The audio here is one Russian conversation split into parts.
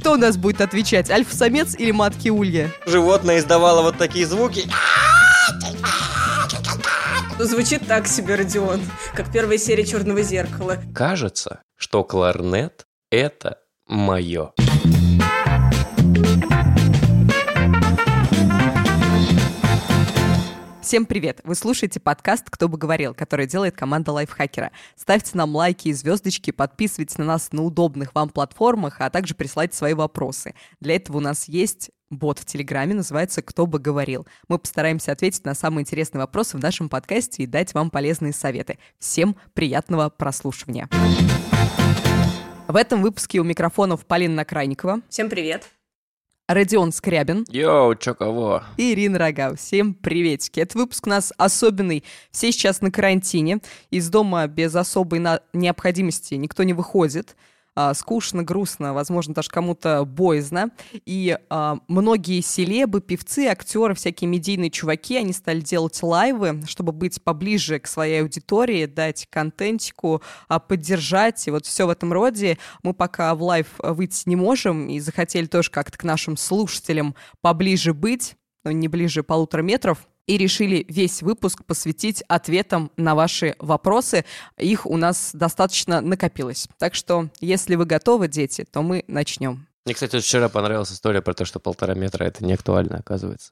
Кто у нас будет отвечать, альфа-самец или матки-улья? Животное издавало вот такие звуки. Звучит так себе, Родион, как первая серия «Черного зеркала». Кажется, что кларнет — это мое. Всем привет! Вы слушаете подкаст «Кто бы говорил», который делает команда лайфхакера. Ставьте нам лайки и звездочки, подписывайтесь на нас на удобных вам платформах, а также присылайте свои вопросы. Для этого у нас есть бот в Телеграме, называется «Кто бы говорил». Мы постараемся ответить на самые интересные вопросы в нашем подкасте и дать вам полезные советы. Всем приятного прослушивания! В этом выпуске у микрофонов Полина Накрайникова. Всем привет! Родион Скрябин. Йоу, чё кого? И Ирина Рога. Всем приветики. Этот выпуск у нас особенный. Все сейчас на карантине. Из дома без особой на... необходимости никто не выходит а, скучно, грустно, возможно, даже кому-то боязно. И а, многие селебы, певцы, актеры, всякие медийные чуваки, они стали делать лайвы, чтобы быть поближе к своей аудитории, дать контентику, а, поддержать, и вот все в этом роде. Мы пока в live выйти не можем, и захотели тоже как-то к нашим слушателям поближе быть, но не ближе полутора метров, и решили весь выпуск посвятить ответам на ваши вопросы. Их у нас достаточно накопилось. Так что, если вы готовы, дети, то мы начнем. Мне, кстати, вчера понравилась история про то, что полтора метра это не актуально, оказывается.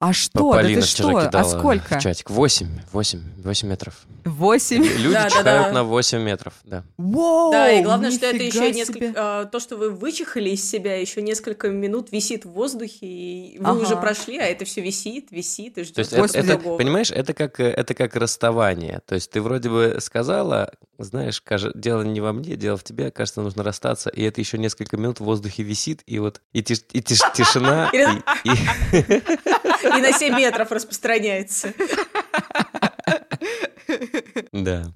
А что? Полина да ты что? А сколько? В чатик. 8, 8, 8 метров. 8? Люди Да, да, чихают да. на 8 метров, да. Воу, да, и главное, что это еще себе. несколько... а, то, что вы вычихали из себя, еще несколько минут висит в воздухе, и вы Ага. уже прошли, а это все висит, висит и ждет То есть Господи, это, это, понимаешь, это как, э, это как расставание. То есть ты вроде бы сказала, знаешь, каже- дело не во мне, дело в тебе, кажется, нужно расстаться, и это еще несколько минут в воздухе висит, и вот и, тиш- и тиш- тишина, и, и- на 7 метров распространяется. да.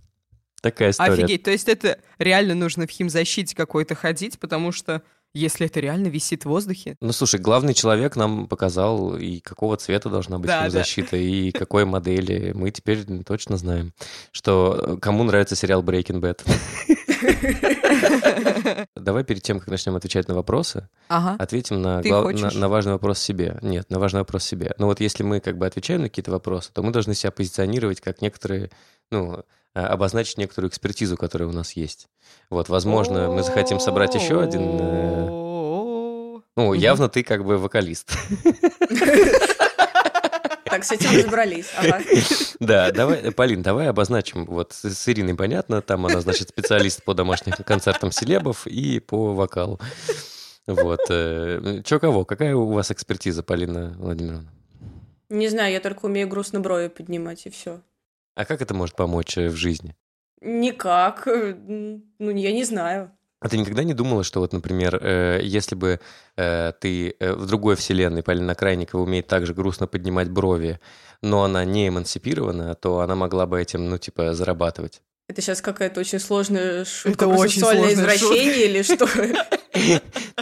Такая история. Офигеть, то есть это реально нужно в химзащите какой-то ходить, потому что если это реально висит в воздухе... Ну, слушай, главный человек нам показал, и какого цвета должна быть Да, да. защита, и какой модели. Мы теперь точно знаем, что кому нравится сериал Breaking Bad. Давай перед тем, как начнем отвечать на вопросы, Ага. ответим на, глав- на, на важный вопрос себе. Нет, на важный вопрос себе. Ну вот если мы как бы отвечаем на какие-то вопросы, то мы должны себя позиционировать как некоторые, ну, обозначить некоторую экспертизу, которая у нас есть. Вот, возможно, мы захотим собрать еще один... э. Ну, явно ты как бы вокалист. Так, с этим разобрались. Ага. Да, давай, Полин, давай обозначим. Вот с Ириной понятно, там она, значит, специалист по домашним концертам селебов и по вокалу. Вот. Че кого? Какая у вас экспертиза, Полина Владимировна? Не знаю, я только умею грустно брови поднимать, и все. А как это может помочь э, в жизни? Никак. э, Ну, я не знаю. А ты никогда не думала, что вот, например, э, если бы э, ты э, в другой вселенной, Полина Крайникова умеет также грустно поднимать брови, но она не эмансипирована, то она могла бы этим, ну, типа, зарабатывать? Это сейчас какая-то очень сложная шутка Это про очень сексуальное извращение или что?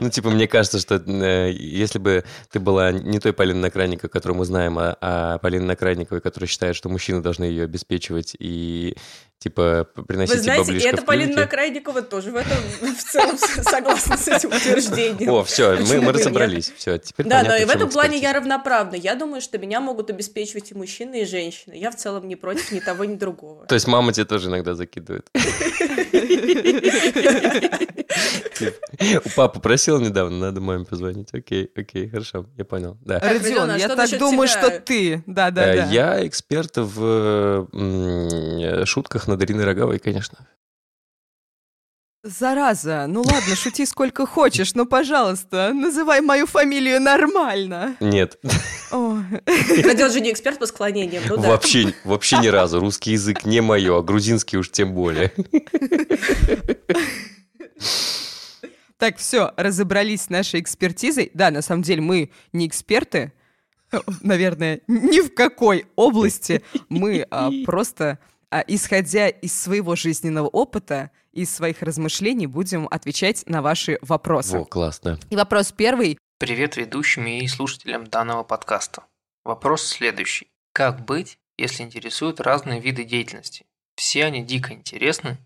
Ну, типа, мне кажется, что э, если бы ты была не той Полиной Накрайниковой, которую мы знаем, а, а Полиной Накрайниковой, которая считает, что мужчины должны ее обеспечивать и, типа, приносить Вы знаете, это Полина. Накрайникова тоже в этом в целом согласна с этим утверждением. О, все, мы, разобрались. Все, теперь Да, да, и в этом плане я равноправна. Я думаю, что меня могут обеспечивать и мужчины, и женщины. Я в целом не против ни того, ни другого. То есть мама тебе тоже иногда закидывает. У папы просил недавно, надо маме позвонить. Окей, окей, хорошо, я понял. Да. Так, Родион, Родион, а я что так насчет думаю, тебя? что ты. Да, да, Э, да. Я эксперт в м, шутках над Ириной Роговой, конечно. Зараза, ну ладно, шути сколько хочешь, но, пожалуйста, называй мою фамилию нормально. Нет, О, Родион же не эксперт по склонениям, ну да. вообще, вообще ни разу. Русский язык не мое, а грузинский уж тем более. Так, все, разобрались с нашей экспертизой. Да, на самом деле мы не эксперты, наверное, ни в какой области. Мы а, просто, а, исходя из своего жизненного опыта, из своих размышлений, будем отвечать на ваши вопросы. Во, классно. И вопрос первый. Привет ведущим и слушателям данного подкаста. Вопрос следующий. Как быть, если интересуют разные виды деятельности? Все они дико интересны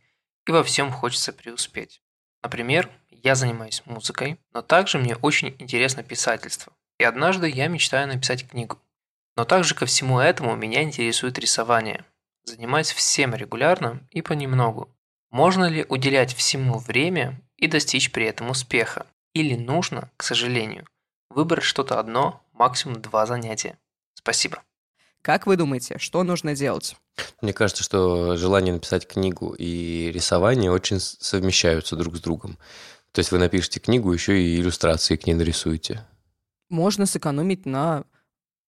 и во всем хочется преуспеть. Например, Я занимаюсь музыкой, но также мне очень интересно писательство. И однажды я мечтаю написать книгу. Но также ко всему этому меня интересует рисование. Занимаюсь всем регулярно и понемногу. Можно ли уделять всему время и достичь при этом успеха? Или нужно, к сожалению, выбрать что-то одно, максимум два занятия? Спасибо. Как вы думаете, что нужно делать? Мне кажется, что желание написать книгу и рисование очень совмещаются друг с другом. То есть вы напишете книгу, еще и иллюстрации к ней нарисуете. Можно сэкономить на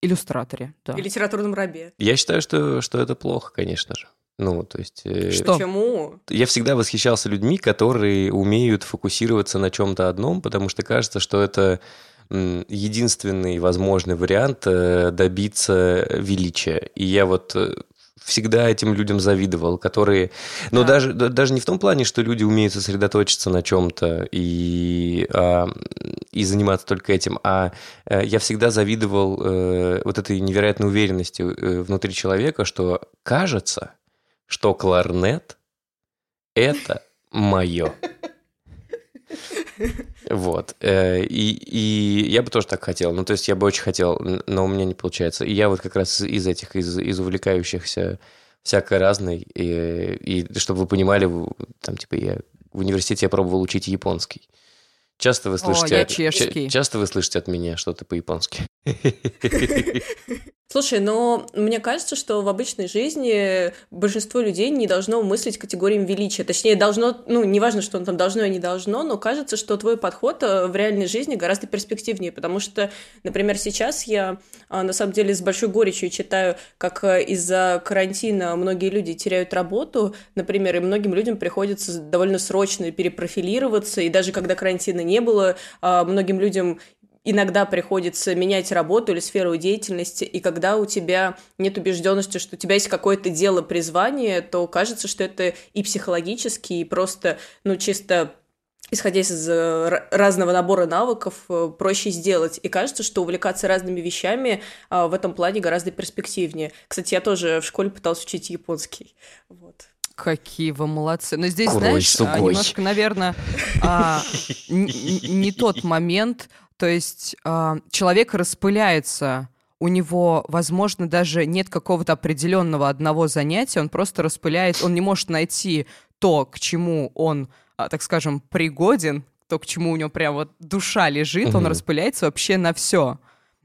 иллюстраторе. Да. И литературном рабе. Я считаю, что, что это плохо, конечно же. Ну, то есть... э, Что? Почему? Я всегда восхищался людьми, которые умеют фокусироваться на чем-то одном, потому что кажется, что это единственный возможный вариант э, добиться величия. И я вот э, всегда этим людям завидовал, которые... Но Да. даже, да- даже не в том плане, что люди умеют сосредоточиться на чем-то и, а, и заниматься только этим, а э, я всегда завидовал э, вот этой невероятной уверенности э, внутри человека, что кажется, что кларнет – это мое. Вот. Э, И, и я бы тоже так хотел. Ну, то есть я бы очень хотел, но у меня не получается. И я вот как раз из этих, из, из увлекающихся всякой разной. И, и чтобы вы понимали, там, типа, я в университете я пробовал учить японский. Часто вы слышите... я от- чешский. ча- часто вы слышите от меня что-то по-японски. Слушай, но мне кажется, что в обычной жизни большинство людей не должно мыслить категориями величия. Точнее, должно, ну, неважно, что он там должно и не должно, но кажется, что твой подход э, в реальной жизни гораздо перспективнее, потому что, например, сейчас я а, на самом деле с большой горечью читаю, как э, из-за карантина многие люди теряют работу, например, и многим людям приходится довольно срочно перепрофилироваться, и даже когда карантина не было, а, многим людям иногда приходится менять работу или сферу деятельности, и когда у тебя нет убежденности, что у тебя есть какое-то дело призвание, то кажется, что это и психологически, и просто, ну, чисто исходя из э, разного набора навыков, э, проще сделать. И кажется, что увлекаться разными вещами а, в этом плане гораздо перспективнее. Кстати, я тоже в школе пыталась учить японский. Вот. Какие вы молодцы. Но здесь, Курой знаешь, а, сугой. немножко, наверное, а, не тот момент. То есть а, человек распыляется, у него, возможно, даже нет какого-то определенного одного занятия, он просто распыляется, он не может найти то, к чему он, а, так скажем, пригоден, то, к чему у него прям вот душа лежит, он Мгм. распыляется вообще на все.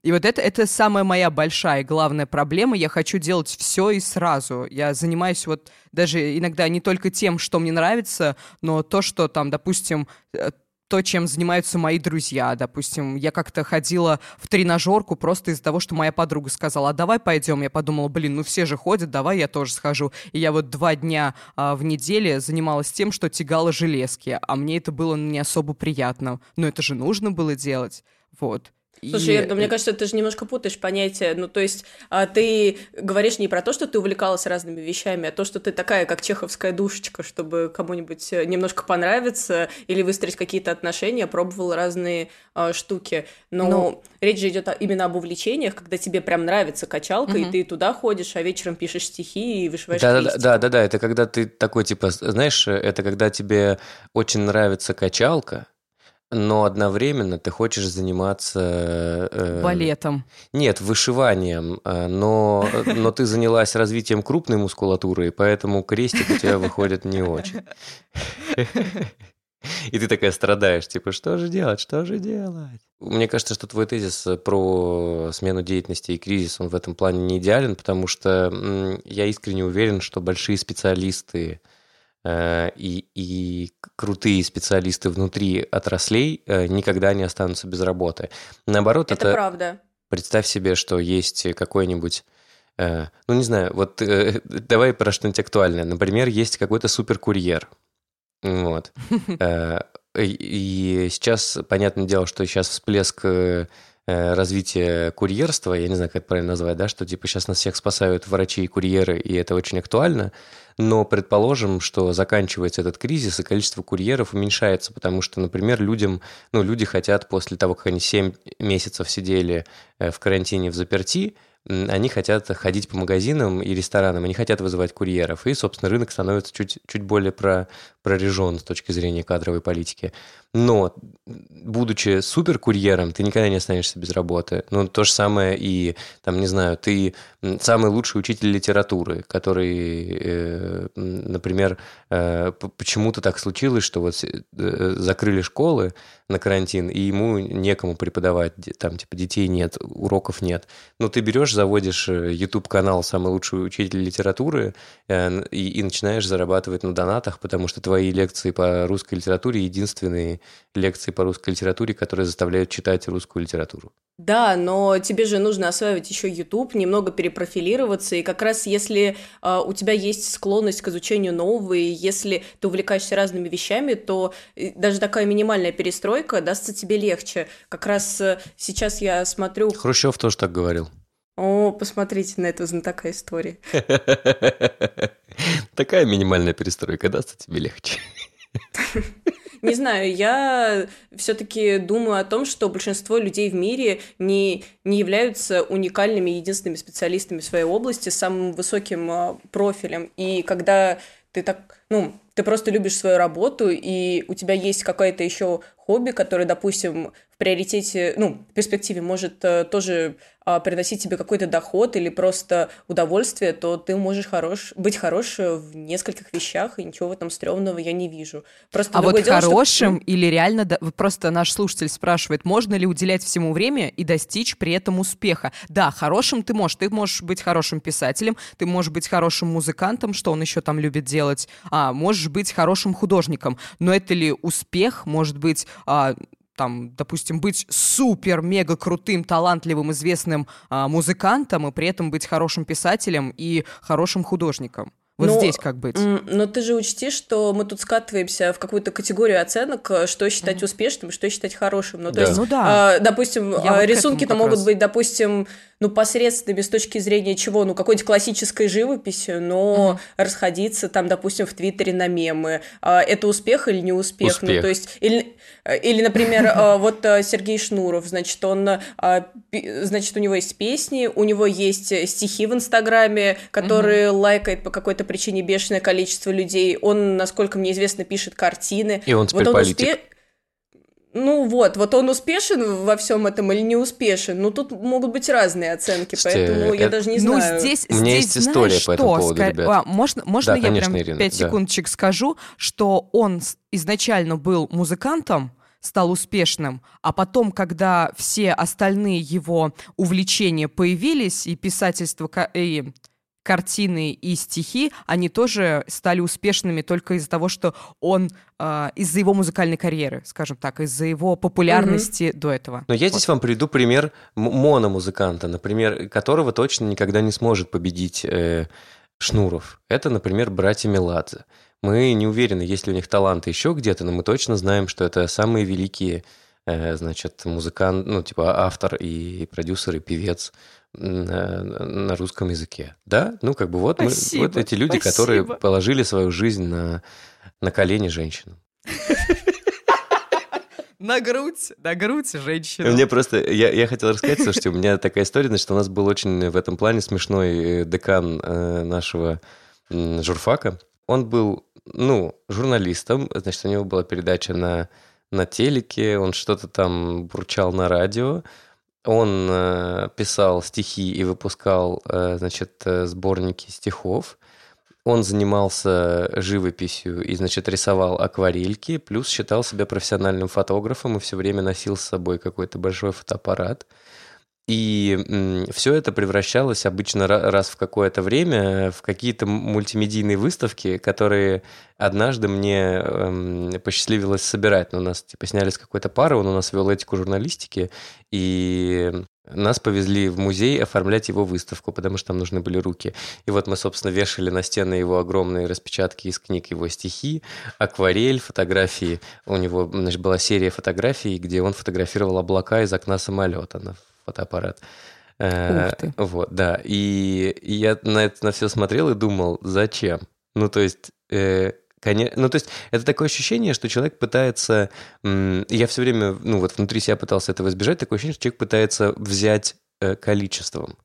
И вот это, это самая моя большая главная проблема. Я хочу делать все и сразу. Я занимаюсь вот даже иногда не только тем, что мне нравится, но то, что там, допустим, э, то, чем занимаются мои друзья. Допустим, я как-то ходила в тренажерку просто из-за того, что моя подруга сказала, а давай пойдем. Я подумала, блин, ну все же ходят, давай я тоже схожу. И я вот два дня а, в неделе занималась тем, что тягала железки, а мне это было не особо приятно. Но это же нужно было делать. Вот. Слушай, И- Ир, ну, мне кажется, ты же немножко путаешь понятия. Ну, то есть, а, ты говоришь не про то, что ты увлекалась разными вещами, а то, что ты такая, как чеховская душечка, чтобы кому-нибудь э, немножко понравиться или выстроить какие-то отношения, пробовала разные а, штуки. Но Ну. речь же идет именно об увлечениях, когда тебе прям нравится качалка, и Мгм. ты туда ходишь, а вечером пишешь стихи и вышиваешь Да, да, да, да, да, это когда ты такой, типа, знаешь, это когда тебе очень нравится качалка, но одновременно ты хочешь заниматься... э, балетом. Нет, вышиванием, э, но, но ты занялась развитием крупной мускулатуры, и поэтому крестик у тебя выходит не очень. И ты такая страдаешь, типа, что же делать, что же делать? Мне кажется, что твой тезис про смену деятельности и кризис, он в этом плане не идеален, потому что я искренне уверен, что большие специалисты э, и, и крутые специалисты внутри отраслей э, никогда не останутся без работы. Наоборот, Это правда. Представь себе, что есть какой-нибудь, э, ну не знаю, вот э, давай про что-нибудь актуальное. Например, есть какой-то суперкурьер. Вот. Э, И сейчас, понятное дело, что сейчас всплеск э, э, развития курьерства, я не знаю, как это правильно назвать, да, что типа сейчас нас всех спасают врачи и курьеры, и это очень актуально, но предположим, что заканчивается этот кризис, и количество курьеров уменьшается, потому что, например, людям, ну, люди хотят после того, как они 7 месяцев сидели э, в карантине в заперти, они хотят ходить по магазинам и ресторанам, они хотят вызывать курьеров, и, собственно, рынок становится чуть, чуть более про, прорежен с точки зрения кадровой политики. Но, будучи суперкурьером, ты никогда не останешься без работы. Ну, то же самое и, там, не знаю, ты самый лучший учитель литературы, который, э, например, э, почему-то так случилось, что вот э, закрыли школы на карантин, и ему некому преподавать, там, типа, детей нет, уроков нет. Ну, ты берешь, заводишь YouTube-канал «Самый лучший учитель литературы» и, и начинаешь зарабатывать на донатах, потому что твои лекции по русской литературе единственные лекции по русской литературе, которые заставляют читать русскую литературу. Да, но тебе же нужно осваивать еще YouTube, немного перепрофилироваться, и как раз если э, у тебя есть склонность к изучению нового, и если ты увлекаешься разными вещами, то э, даже такая минимальная перестройка дастся тебе легче. Как раз э, сейчас я смотрю... Хрущев тоже так говорил. О, посмотрите на эту знатока истории. Такая минимальная перестройка дастся тебе легче. Не знаю, я все-таки думаю о том, что большинство людей в мире не, не являются уникальными единственными специалистами в своей области с самым высоким а, профилем. И когда ты так, ну, ты просто любишь свою работу, и у тебя есть какое-то еще хобби, которое, допустим, приоритете, ну, в перспективе может э, тоже а, приносить тебе какой-то доход или просто удовольствие, то ты можешь хорош, быть хорош в нескольких вещах, и ничего в этом стрёмного я не вижу. Просто а вот дело, хорошим что... или реально, просто наш слушатель спрашивает, можно ли уделять всему время и достичь при этом успеха? Да, хорошим ты можешь, ты можешь быть хорошим писателем, ты можешь быть хорошим музыкантом, что он еще там любит делать, а можешь быть хорошим художником, но это ли успех, может быть, а, там, допустим, быть супер-мега крутым, талантливым, известным а, музыкантом и при этом быть хорошим писателем и хорошим художником. Вот но, здесь как быть? Но ты же учти, что мы тут скатываемся в какую-то категорию оценок, что считать mm-hmm. успешным, что считать хорошим. Ну, то да. есть, ну, да. э, допустим, Я рисунки-то вот могут быть, допустим, ну, посредственными с точки зрения чего? Ну, какой-нибудь классической живописи, но mm-hmm. расходиться там, допустим, в Твиттере на мемы. А, это успех или не успех? успех. Ну, то есть, или, или например, а, вот а, Сергей Шнуров, значит, он, значит, у него есть песни, у него есть стихи в Инстаграме, которые mm-hmm. лайкает по какой-то причине бешеное количество людей. Он, насколько мне известно, пишет картины. И он теперь вот он политик. Успе... Ну вот, вот он успешен во всем этом или не успешен? Ну тут могут быть разные оценки, Слушайте, поэтому это... я даже не ну, знаю. Ну здесь, У меня здесь есть история знаешь, по этому поводу, Скор... ребят. А, можно можно да, я конечно, прям Ирина, 5 да. секундочек скажу, что он изначально был музыкантом, стал успешным, а потом, когда все остальные его увлечения появились, и писательство, и картины и стихи, они тоже стали успешными только из-за того, что он э, из-за его музыкальной карьеры, скажем так, из-за его популярности mm-hmm. до этого. Но я вот. здесь вам приведу пример мономузыканта, например, которого точно никогда не сможет победить э, Шнуров. Это, например, братья Меладзе. Мы не уверены, есть ли у них таланты еще где-то, но мы точно знаем, что это самые великие э, значит, музыкант, ну, типа автор и продюсер, и певец на, на русском языке. Да? Ну, как бы вот, мы, вот эти люди, спасибо. которые положили свою жизнь на, на колени женщинам. На грудь, на грудь женщина. Мне просто, я, я хотел рассказать, слушайте, у меня такая история, значит, у нас был очень в этом плане смешной э, декан э, нашего э, журфака. Он был, ну, журналистом, значит, у него была передача на, на телеке, он что-то там бурчал на радио, он э, писал стихи и выпускал, э, значит, э, сборники стихов. Он занимался живописью и, значит, рисовал акварельки, плюс считал себя профессиональным фотографом и все время носил с собой какой-то большой фотоаппарат. И все это превращалось обычно раз в какое-то время в какие-то мультимедийные выставки, которые однажды мне эм, посчастливилось собирать. Но ну, нас типа сняли с какой-то пары, он у нас вел этику журналистики, и нас повезли в музей оформлять его выставку, потому что там нужны были руки. И вот мы, собственно, вешали на стены его огромные распечатки из книг, его стихи, акварель, фотографии. У него значит, была серия фотографий, где он фотографировал облака из окна самолета фотоаппарат. Э, вот, да. И, и я на это на все смотрел и думал, зачем? Ну, то есть, э, конечно, ну, то есть, это такое ощущение, что человек пытается, я все время, ну, вот внутри себя пытался этого избежать, такое ощущение, что человек пытается взять э, количеством.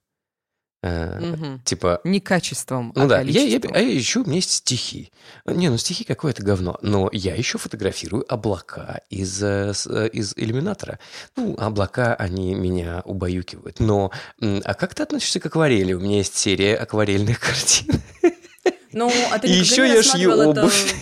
Мгм. Типа, Не качеством, ну а да, я, я, а я ищу, у меня есть стихи. Не, ну стихи какое-то говно. Но я еще фотографирую облака из, э, э, из иллюминатора. Ну, облака, они меня убаюкивают. Но, а как ты относишься к акварели? У меня есть серия акварельных картин. Ну, а ты И еще я шью рассматривал это- обувь.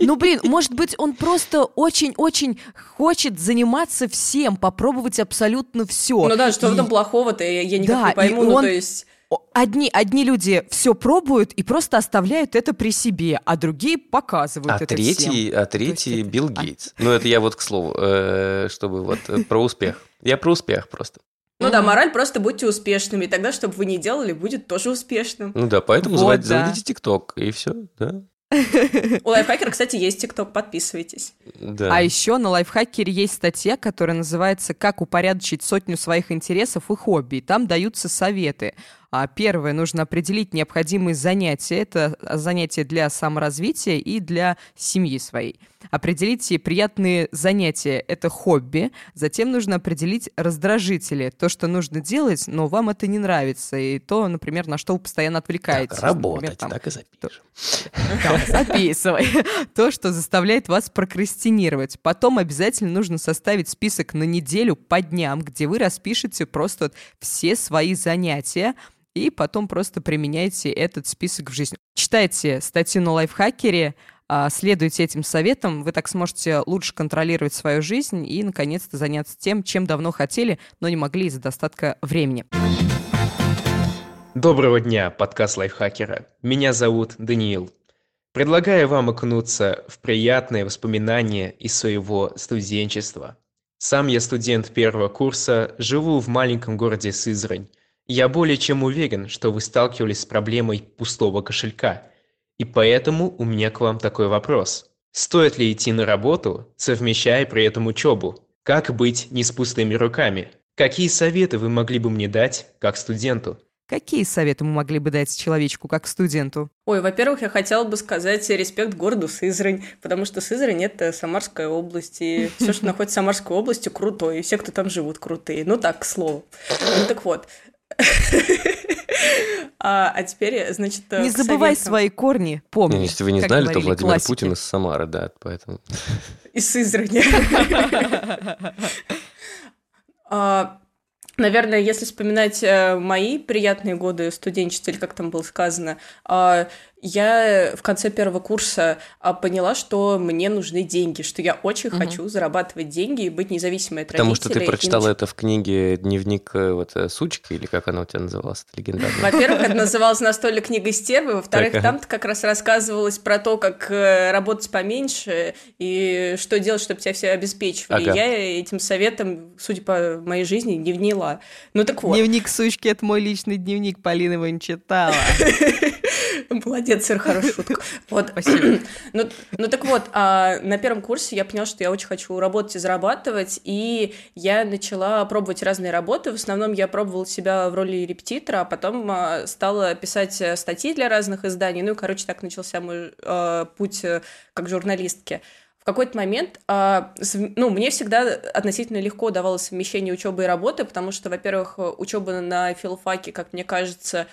Ну, блин, может быть, он просто очень-очень хочет заниматься всем, попробовать абсолютно все. Ну да, что в этом плохого-то, я, я никак Да, не и пойму, ну он- то есть... Одни, одни люди все пробуют и просто оставляют это при себе, а другие показывают А это третий, всем. а третий это- Билл а- Гейтс. Ну, это я вот к слову, э, чтобы вот э, про успех. Я про успех просто. Ну да, мораль просто будьте успешными, и тогда, чтобы вы не делали, будет тоже успешным. Ну да, поэтому Вот, заводите, да. заводите ТикТок, и все, да. У лайфхакера, кстати, есть ТикТок, подписывайтесь. да. А еще на лайфхакере есть статья, которая называется «Как упорядочить сотню своих интересов и хобби». И Там даются советы. А первое, нужно определить необходимые занятия. Это занятия для саморазвития и для семьи своей. Определите приятные занятия – это хобби. Затем нужно определить раздражители. То, что нужно делать, но вам это не нравится. И то, например, на что вы постоянно отвлекаетесь. так, Например, работать, там, так и запишем. записывай. То, что заставляет вас прокрастинировать. Потом обязательно нужно составить список на неделю по дням, где вы распишете просто вот все свои занятия, и потом просто применяйте этот список в жизнь. Читайте статью на лайфхакере, а, следуйте этим советам, вы так сможете лучше контролировать свою жизнь и, наконец-то, заняться тем, чем давно хотели, но не могли из-за достатка времени. Доброго дня, подкаст лайфхакера. Меня зовут Даниил. Предлагаю вам окунуться в приятные воспоминания из своего студенчества. Сам я студент первого курса, живу в маленьком городе Сызрань. Я более чем уверен, что вы сталкивались с проблемой пустого кошелька. И поэтому у меня к вам такой вопрос. Стоит ли идти на работу, совмещая при этом учебу? Как быть не с пустыми руками? Какие советы вы могли бы мне дать как студенту? Какие советы мы могли бы дать человечку как студенту? Ой, во-первых, я хотела бы сказать респект городу Сызрань, потому что Сызрань — это Самарская область, и все, что находится в Самарской области, крутое, и все, кто там живут, крутые. Ну так, к слову. Ну так вот. А, а теперь, значит, Не забывай советам. свои корни, помни. Ну, если вы не как знали, то Владимир классики. Путин из Самары, да, поэтому... Из Сызрани. А, Наверное, если вспоминать э, мои приятные годы студенчества, или как там было сказано, а, я в конце первого курса а, поняла, что мне нужны деньги, что я очень Мгм. хочу зарабатывать деньги и быть независимой от Потому что ты родителей. и прочитала нач- это в книге «Дневник э, вот, э, сучки», или как она у тебя называлась, это легендарная. Во-первых, это называлось настольная книга стервы, во-вторых, Так, там как раз рассказывалось про то, как э, работать поменьше и что делать, чтобы тебя все обеспечивали. Ага. Я этим советом, судя по моей жизни, не вняла. Ну так вот. Дневник сучки — это мой личный дневник, Полина его не читала. Молодец, сэр, хорошая шутка. Вот. Спасибо. Ну, ну так вот, а, на первом курсе я поняла, что я очень хочу работать и зарабатывать, и я начала пробовать разные работы. В основном я пробовала себя в роли репетитора, а потом а, стала писать э, статьи для разных изданий. Ну и, короче, так начался мой э, путь э, как журналистки. В какой-то момент, а, ну, мне всегда относительно легко давалось совмещение учебы и работы, потому что, во-первых, учеба на филфаке, как мне кажется, а,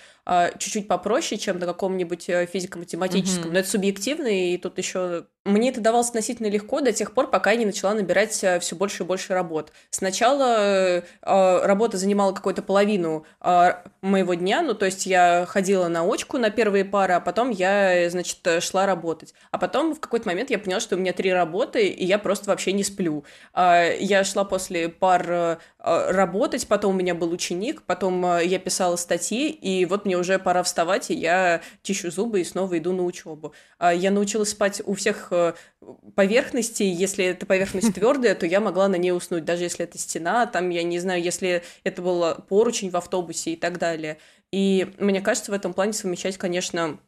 чуть-чуть попроще, чем на каком-нибудь э, физико-математическом, Мгм. но это субъективно, и тут еще мне это давалось относительно легко до тех пор, пока я не начала набирать все больше и больше работ. Сначала э, а, работа занимала какую-то половину а, моего дня, ну, то есть я ходила на очку на первые пары, а потом я, значит, э, шла работать. А потом в какой-то момент я поняла, что у меня три работы, и я просто вообще не сплю. А, Я шла после пар э, э, работать, потом у меня был ученик, потом э, я писала статьи, и вот мне уже пора вставать, и я чищу зубы и снова иду на учебу. А, Я научилась спать у всех э, поверхностей, если эта поверхность твердая, то я могла на ней уснуть, даже если это стена, там, я не знаю, если это был поручень в автобусе и так далее. И мне кажется, в этом плане совмещать, конечно,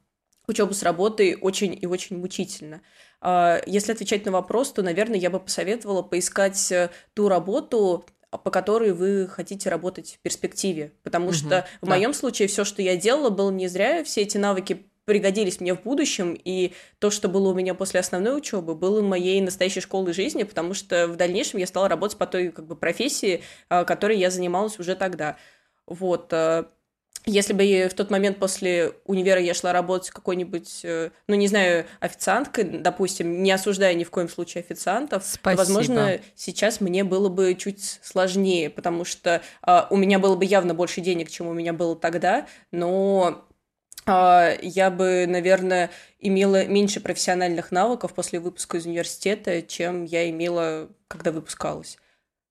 учебу с работой очень и очень мучительно. А, Если отвечать на вопрос, то, наверное, я бы посоветовала поискать э, ту работу, по которой вы хотите работать в перспективе. Потому Мгм, что в да. моем случае все, что я делала, было не зря. Все эти навыки пригодились мне в будущем, и то, что было у меня после основной учебы, было моей настоящей школой жизни, потому что в дальнейшем я стала работать по той как бы профессии, а, которой я занималась уже тогда. Вот. Э, если бы в тот момент после универа я шла работать какой-нибудь, э, ну, не знаю, официанткой, допустим, не осуждая ни в коем случае официантов, Спасибо. возможно, сейчас мне было бы чуть сложнее, потому что а, у меня было бы явно больше денег, чем у меня было тогда, но а, я бы, наверное, имела меньше профессиональных навыков после выпуска из университета, чем я имела, когда выпускалась.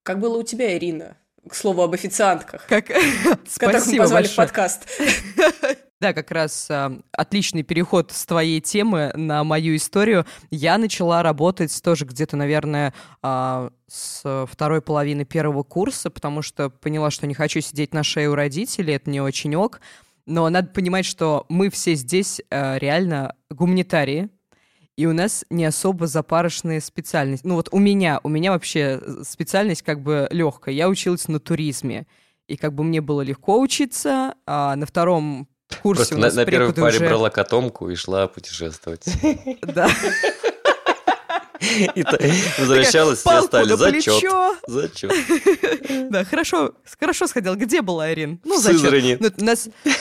Как было у тебя, Ирина? К слову об официантках, Как... которых мы позвали в большое. подкаст. Да, как раз а, отличный переход с твоей темы на мою историю. Я начала работать тоже где-то, наверное, а, с второй половины первого курса, потому что поняла, что не хочу сидеть на шее у родителей, это не очень ок. Но надо понимать, что мы все здесь а, реально гуманитарии, и у нас не особо запарочные специальности. Ну вот у меня, у меня вообще специальность как бы легкая. Я училась на туризме. И как бы мне было легко учиться, а на втором курсе Просто у на, нас на первой преподы паре уже... брала котомку и шла путешествовать. Да. И возвращалась, все стали зачет. Зачет. Да, хорошо, хорошо сходил. Где была, Ирин? Ну, зачет. Ну, нас...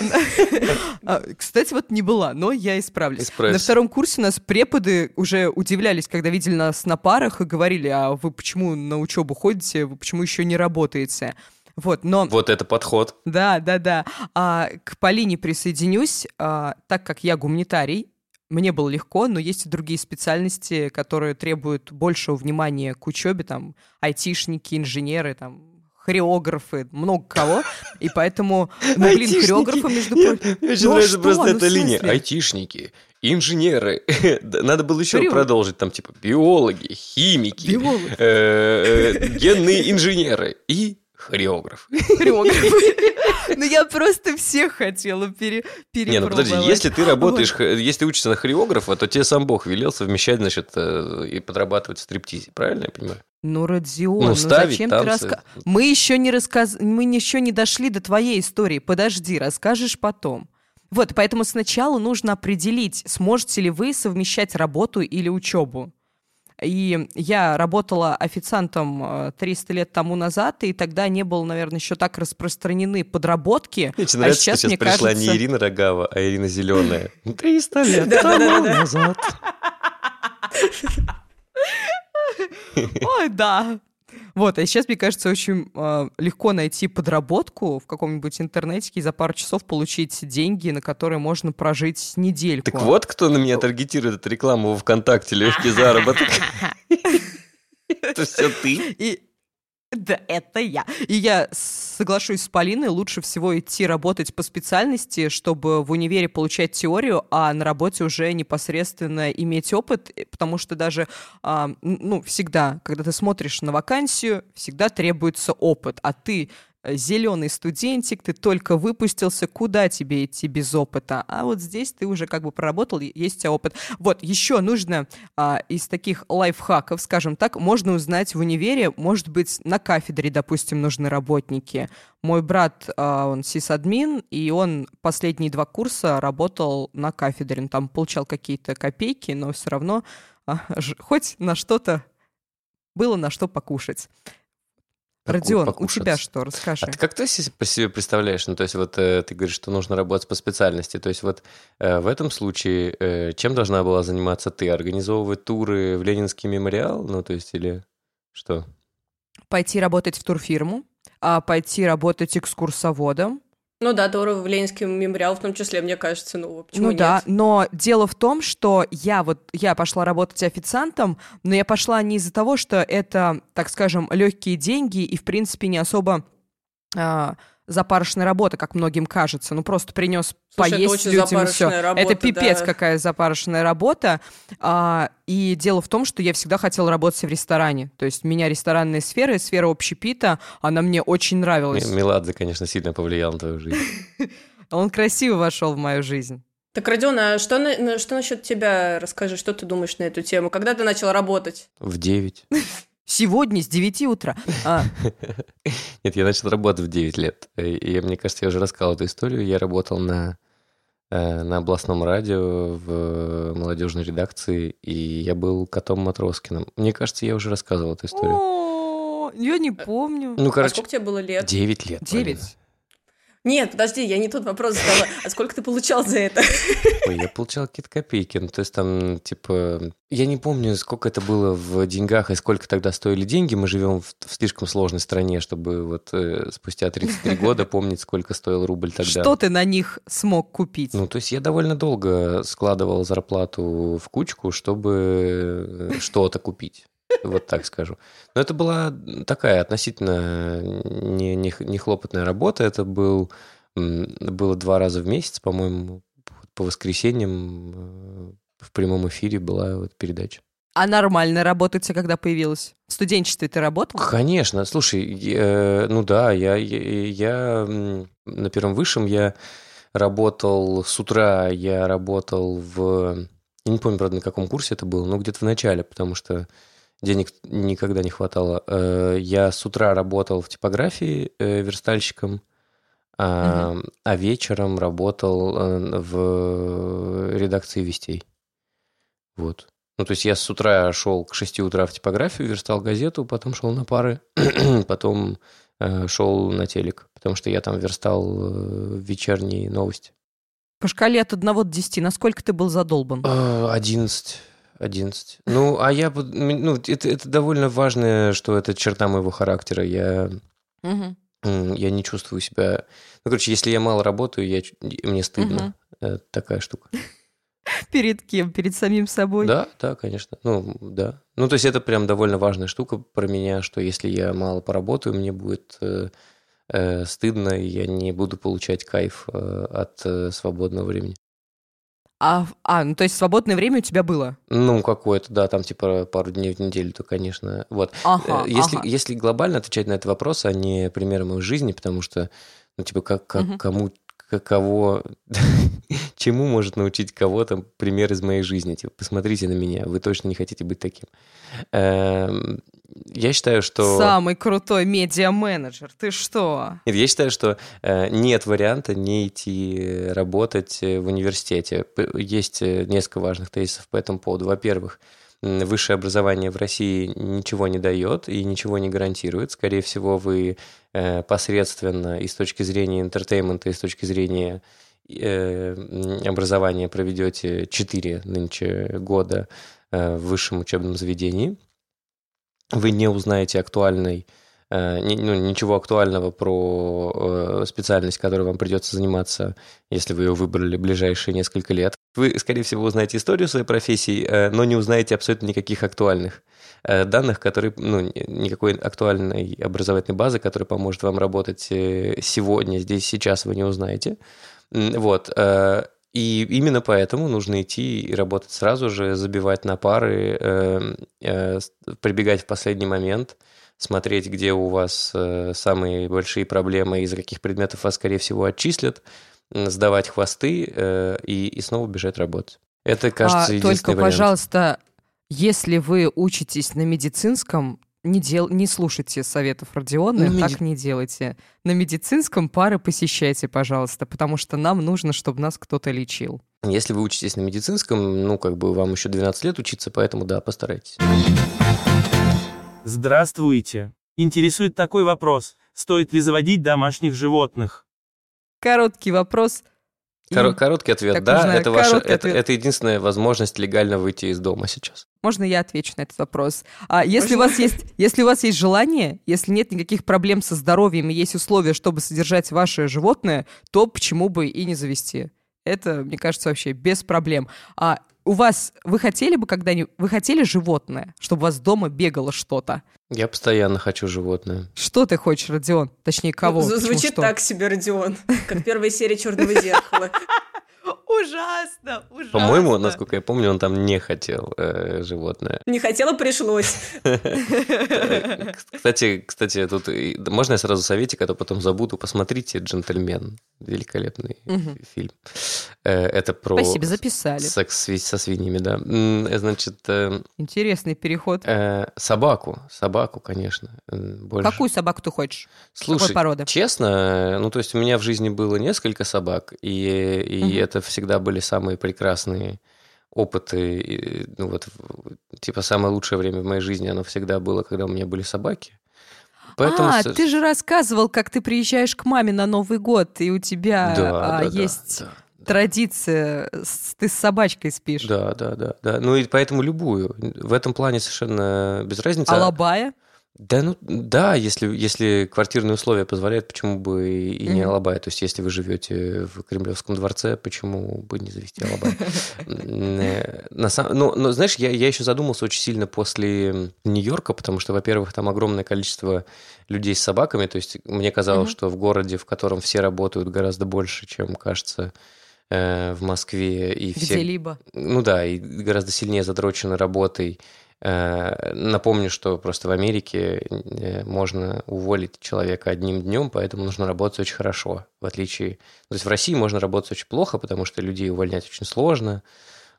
А, Кстати, вот не была, но я исправлюсь. На втором курсе у нас преподы уже удивлялись, когда видели нас на парах и говорили, а вы почему на учебу ходите, вы почему еще не работаете? Вот, но... Вот это подход. Да, да, да. А, к Полине присоединюсь, а, так как я гуманитарий, мне было легко, но есть и другие специальности, которые требуют большего внимания к учебе, там, айтишники, инженеры, там, хореографы, много кого, и поэтому, ну, блин, Айтишники. хореографы, между прочим... Мне очень Ну, нравится что? просто Ну, эта линия. Айтишники, инженеры. Надо было еще Хореог- продолжить. Там типа биологи, химики, Биологи. э, э, генные инженеры и хореограф. хореографы. Ну, я просто всех хотела пере Не, ну подожди, если ты работаешь, если ты учишься на хореографа, то тебе сам Бог велел совмещать, значит, э, и подрабатывать в стриптизе, правильно я понимаю? Ну, Родион, Ну, ну, ставить зачем танцы. ты раска... Мы еще не рассказ... мы еще не дошли до твоей истории. Подожди, расскажешь потом. Вот, поэтому сначала нужно определить, сможете ли вы совмещать работу или учебу. И я работала официантом э, 300 лет тому назад, и тогда не было, наверное, еще так распространены подработки. Мне очень а нравится, сейчас, что сейчас пришла кажется... не Ирина Рогава, а Ирина Зеленая. 300 лет тому назад. Ой, да. Вот, а сейчас, мне кажется, очень э, легко найти подработку в каком-нибудь интернетике и за пару часов получить деньги, на которые можно прожить недельку. Так вот, кто на меня таргетирует эту рекламу во ВКонтакте, легкий заработок. Это все ты? Да, это я. И я соглашусь с Полиной, лучше всего идти работать по специальности, чтобы в универе получать теорию, а на работе уже непосредственно иметь опыт, э, потому что даже, а, ну, всегда, когда ты смотришь на вакансию, всегда требуется опыт, а ты зеленый студентик, ты только выпустился, куда тебе идти без опыта? А вот здесь ты уже как бы проработал, есть у тебя опыт. Вот, еще нужно а, из таких лайфхаков, скажем так, можно узнать в универе, может быть, на кафедре, допустим, нужны работники. Мой брат, а, он сисадмин, и он последние два курса работал на кафедре. Он там получал какие-то копейки, но все равно а, ж- хоть на что-то было на что покушать. Родион, у тебя что, расскажи. А ты как ты по себе представляешь? Ну, то есть вот э, ты говоришь, что нужно работать по специальности. То есть вот э, в этом случае э, чем должна была заниматься ты? Организовывать туры в Ленинский мемориал? Ну, то есть или что? Пойти работать в турфирму, а пойти работать экскурсоводом. Ну да, Тора в Ленинский мемориал в том числе, мне кажется, ну почему ну нет? да, но дело в том, что я вот я пошла работать официантом, но я пошла не из-за того, что это, так скажем, легкие деньги и в принципе не особо а, запарочная работа, как многим кажется. Ну просто принес Слушай, это поесть очень людям и все. работа, это пипец да. какая запарочная работа. А, и дело в том, что я всегда хотела работать в ресторане. То есть меня ресторанная сфера и сфера общепита, она мне очень нравилась. Меладзе, конечно, сильно повлиял на твою жизнь. Он красиво вошел в мою жизнь. Так, Родион, а что, на- что насчет тебя? Расскажи, что ты думаешь на эту тему? Когда ты начал работать? В 9. Сегодня с 9 утра. А. Нет, я начал работать в 9 лет. И, мне кажется, я уже рассказал эту историю. Я работал на, э, на областном радио в э, молодежной редакции, и я был котом Матроскиным. Мне кажется, я уже рассказывал эту историю. О, я не помню. Ну, а короче, а сколько тебе было лет? Девять лет. Девять. Нет, подожди, я не тот вопрос задала. А сколько ты получал за это? Ой, я получал какие-то копейки. Ну, то есть там, типа... Я не помню, сколько это было в деньгах и сколько тогда стоили деньги. Мы живем в, в слишком сложной стране, чтобы вот э, спустя 33 года помнить, сколько стоил рубль тогда. Что ты на них смог купить? Ну, то есть я довольно долго складывал зарплату в кучку, чтобы э, что-то купить. Вот так скажу. Но это была такая относительно не, не, не хлопотная работа. Это был, было два раза в месяц, по-моему, по воскресеньям э, в прямом эфире была вот передача. А нормально работать, когда появилась? В студенчестве ты работал? Конечно. Слушай, я, ну да, я, я, я на первом высшем я работал с утра, я работал в... Я не помню, правда, на каком курсе это было, но где-то в начале, потому что денег никогда не хватало. Э, я с утра работал в типографии э, верстальщиком, а, угу. а вечером работал э, в редакции вестей. Вот. Ну, то есть я с утра шел к 6 утра в типографию, верстал газету, потом шел на пары, потом шел на телек, потому что я там верстал вечерние новости. По шкале от 1 до 10, насколько ты был задолбан? 11. 11. Ну, а я... Ну, это, это довольно важно, что это черта моего характера. Я... Угу. Я не чувствую себя... Ну, короче, если я мало работаю, я... мне стыдно. Угу. такая штука. Перед кем? Перед самим собой? Да, да, конечно. Ну, да. Ну, то есть это прям довольно важная штука про меня, что если я мало поработаю, мне будет э, э, стыдно, и я не буду получать кайф э, от э, свободного времени. А, а, ну то есть свободное время у тебя было? Ну, какое-то, да, там типа пару дней в неделю, то, конечно. Вот. Ага, э, если, ага. если глобально отвечать на этот вопрос, а не примеры моей жизни, потому что, ну, типа, как, как угу. кому каково, чему может научить кого-то пример из моей жизни. Типа, посмотрите на меня, вы точно не хотите быть таким. Эм, я считаю, что... Самый крутой медиа-менеджер, ты что? Нет, я считаю, что э, нет варианта не идти работать в университете. Есть э, несколько важных тезисов по этому поводу. Во-первых, высшее образование в России ничего не дает и ничего не гарантирует. Скорее всего, вы э, посредственно и с точки зрения entertainment а, и с точки зрения э, образования проведете 4 нынче года э, в высшем учебном заведении. Вы не узнаете актуальной Э, ну, ничего актуального про э, специальность, которой вам придется заниматься, если вы ее выбрали ближайшие несколько лет. Вы, скорее всего, узнаете историю своей профессии, э, но не узнаете абсолютно никаких актуальных данных, которые, ну, никакой актуальной образовательной базы, которая поможет вам работать сегодня, здесь, сейчас вы не узнаете. Вот. И именно поэтому нужно идти и работать сразу же, забивать на пары, прибегать в последний момент – смотреть, где у вас э, самые большие проблемы, из каких предметов вас, скорее всего, отчислят, сдавать хвосты э, и, и снова бежать работать. Это, кажется, а, единственный Только, вариант. пожалуйста, если вы учитесь на медицинском, не, дел... не слушайте советов Родиона, ну, так меди... не делайте. На медицинском пары посещайте, пожалуйста, потому что нам нужно, чтобы нас кто-то лечил. Если вы учитесь на медицинском, ну, как бы вам еще 12 лет учиться, поэтому, да, постарайтесь. Здравствуйте. Интересует такой вопрос. Стоит ли заводить домашних животных? Короткий вопрос. Кор- короткий ответ, так да. Это, ваша, ответ. Это, это единственная возможность легально выйти из дома сейчас. Можно я отвечу на этот вопрос? А если у вас есть, если у вас есть желание, если нет никаких проблем со здоровьем и есть условия, чтобы содержать ваше животное, то почему бы и не завести? Это, мне кажется, вообще без проблем. А у вас, вы хотели бы когда-нибудь, вы хотели животное, чтобы у вас дома бегало что-то? Я постоянно хочу животное. Что ты хочешь, Родион? Точнее, кого? Звучит так себе, Родион, как первая серия «Черного зеркала». Ужасно, ужасно. По-моему, насколько я помню, он там не хотел э, животное. Не хотела, пришлось. Кстати, кстати, тут можно я сразу советик, а то потом забуду. Посмотрите «Джентльмен». Великолепный фильм. Э, это про... Спасибо, записали. Секс со свиньями, да. Э, значит... Э, Интересный переход. Собаку. Собаку, конечно. Больше. Какую собаку ты хочешь? Слушай, Какой породы? честно, ну, то есть у меня в жизни было несколько собак, и, и это всегда были самые прекрасные опыты. И, ну, вот, типа, самое лучшее время в моей жизни, оно всегда было, когда у меня были собаки. Поэтому а, ты же рассказывал, как ты приезжаешь к маме на Новый год, и у тебя Да, а, да, да, есть да. традиция, с- ты с собачкой спишь. Да, да, да, да. Ну и поэтому любую. В этом плане совершенно без разницы. Алабая? Да, ну да, если, если квартирные условия позволяют, почему бы и не Мгм. Алабай? То есть, если вы живете в Кремлевском дворце, почему бы не завести Алабай? Э, На самом, ну, но знаешь, я, я еще задумался очень сильно после Нью-Йорка, потому что, во-первых, там огромное количество людей с собаками. То есть, мне казалось, что в городе, в котором все работают гораздо больше, чем кажется э, в Москве, и все Где-либо. ну да, и гораздо сильнее задрочены работой. Э, Напомню, что просто в Америке э, можно уволить человека одним днем, поэтому нужно работать очень хорошо. В отличие... То есть в России можно работать очень плохо, потому что людей увольнять очень сложно,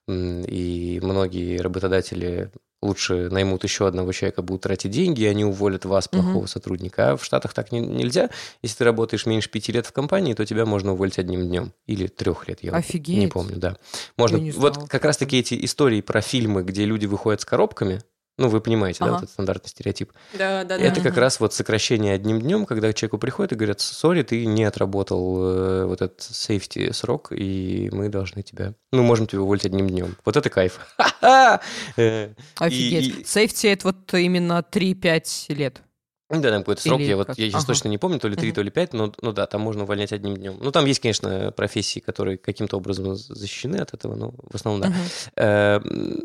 и многие работодатели лучше наймут еще одного человека, будут тратить деньги, и они уволят вас, плохого сотрудника. А в Штатах так не- нельзя. Если ты работаешь меньше пяти лет в компании, то тебя можно уволить одним днем. Или трех лет, я вот не Офигеть. помню, да. Можно. Я не вот знала. как раз-таки эти истории про фильмы, где люди выходят с коробками, ну, вы понимаете, да, Ага. вот этот стандартный стереотип. Да, да, да. Это как Мгм. раз вот сокращение одним днем, когда к человеку приходят и говорят, сори, ты не отработал э, вот этот сейфти срок, и мы должны тебя, ну, можем тебя уволить одним днем. Вот это кайф. Э, Офигеть. Сейфти это вот именно 3-5 лет. Да, там какой-то срок, Или я вот как? я сейчас Ага. точно не помню, то ли 3, Мгм. то ли 5, но ну да, там можно увольнять одним днем. Ну, там есть, конечно, профессии, которые каким-то образом защищены от этого, но в основном да. Мгм.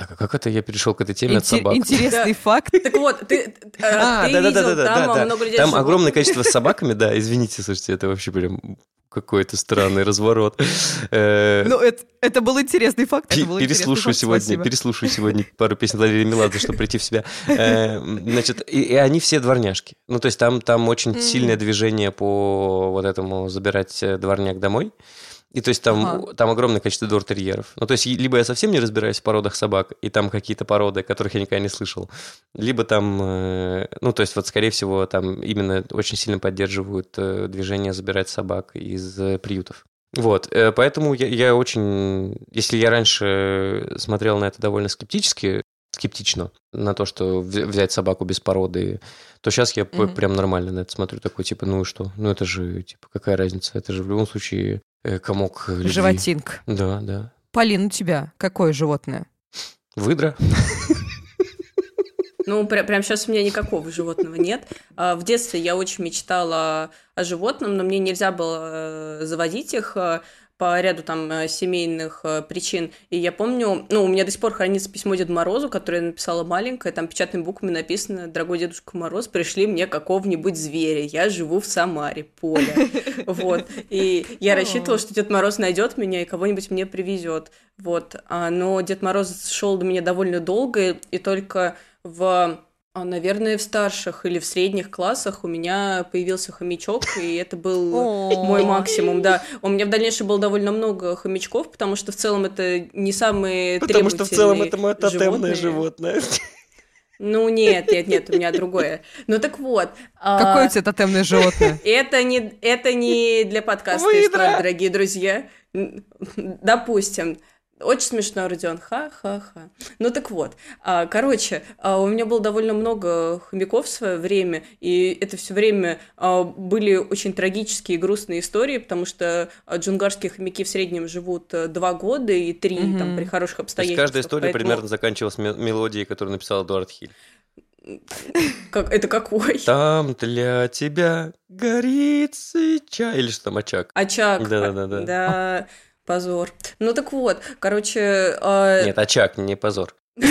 Так, а как это я перешел к этой теме от Инте- собак? Интересный факт. Так вот, ты, э, А, видел, там да. много людей Там огромное количество с собаками, да, извините, слушайте, это вообще прям какой-то странный разворот. Э, Ну, это, это был интересный факт. был Переслушаю сегодня, переслушаю сегодня пару песен Валерии Меладзе, чтобы прийти в себя. Э, Значит, и, и они все дворняжки. Ну, то есть там, там очень сильное движение по вот этому забирать дворняк домой. И то есть там, Ага. там огромное количество двортерьеров. Ну, то есть либо я совсем не разбираюсь в породах собак, и там какие-то породы, которых я никогда не слышал, либо там, э, ну, то есть вот, скорее всего, там именно очень сильно поддерживают э, движение забирать собак из э, приютов. Вот, поэтому я, я очень, если я раньше смотрел на это довольно скептически, скептично на то, что вз- взять собаку без породы, то сейчас я Мгм. прям нормально на это смотрю, такой, типа, ну и что? Ну это же, типа, какая разница? Это же в любом случае комок любви. Животинка. Да, да. Полин, у тебя какое животное? Выдра. Ну, пря- прям сейчас у меня никакого животного нет. А, В детстве я очень мечтала о животном, но мне нельзя было э, заводить их э, по ряду там э, семейных э, причин. И я помню, ну, у меня до сих пор хранится письмо Деду Морозу, которое я написала маленькое, там печатными буквами написано «Дорогой Дедушка Мороз, пришли мне какого-нибудь зверя, я живу в Самаре, поле». Вот. И я рассчитывала, что Дед Мороз найдет меня и кого-нибудь мне привезет. Вот. А, Но Дед Мороз шел до меня довольно долго, и только в а, Наверное, в старших или в средних классах у меня появился хомячок, и это был мой максимум, да. У меня в дальнейшем было довольно много хомячков, потому что в целом это не самые Потому что в целом это мое требовательные тотемное животное. Ну нет, нет, нет, у меня другое. Ну так вот. а, Какое у тебя тотемное животное? это не, это не для подкаста история, дорогие друзья. Допустим. Очень смешно, Родион. Ха-ха-ха. Ну так вот. а, Короче, а, у меня было довольно много хомяков в свое время, и это все время а, были очень трагические и грустные истории, потому что джунгарские хомяки в среднем живут а, два года и три Мгм. там при хороших То есть обстоятельствах. каждая история поэтому- примерно заканчивалась ме- мелодией, которую написал Эдуард Хиль. Как, это какой? Там для тебя горит свеча. Или что там, очаг? Очаг. Да-да-да-да. Да, позор. Ну так вот, короче... а, Нет, очаг, не позор.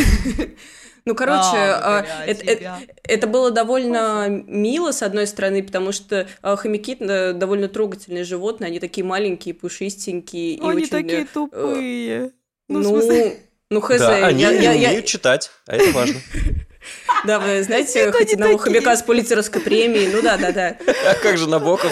Ну, короче, А, а, это, это- это было довольно мило, с одной стороны, потому что а, хомяки э, довольно трогательные животные, они такие маленькие, пушистенькие. и Они очень, такие э, тупые. Ну, Ну, смысле... ну, хз. Да, они я- я- я- умеют читать, а это важно. Да, вы знаете, Это хоть одного такие. хомяка с пулицеровской премией, ну да, да, да. А как же Набоков?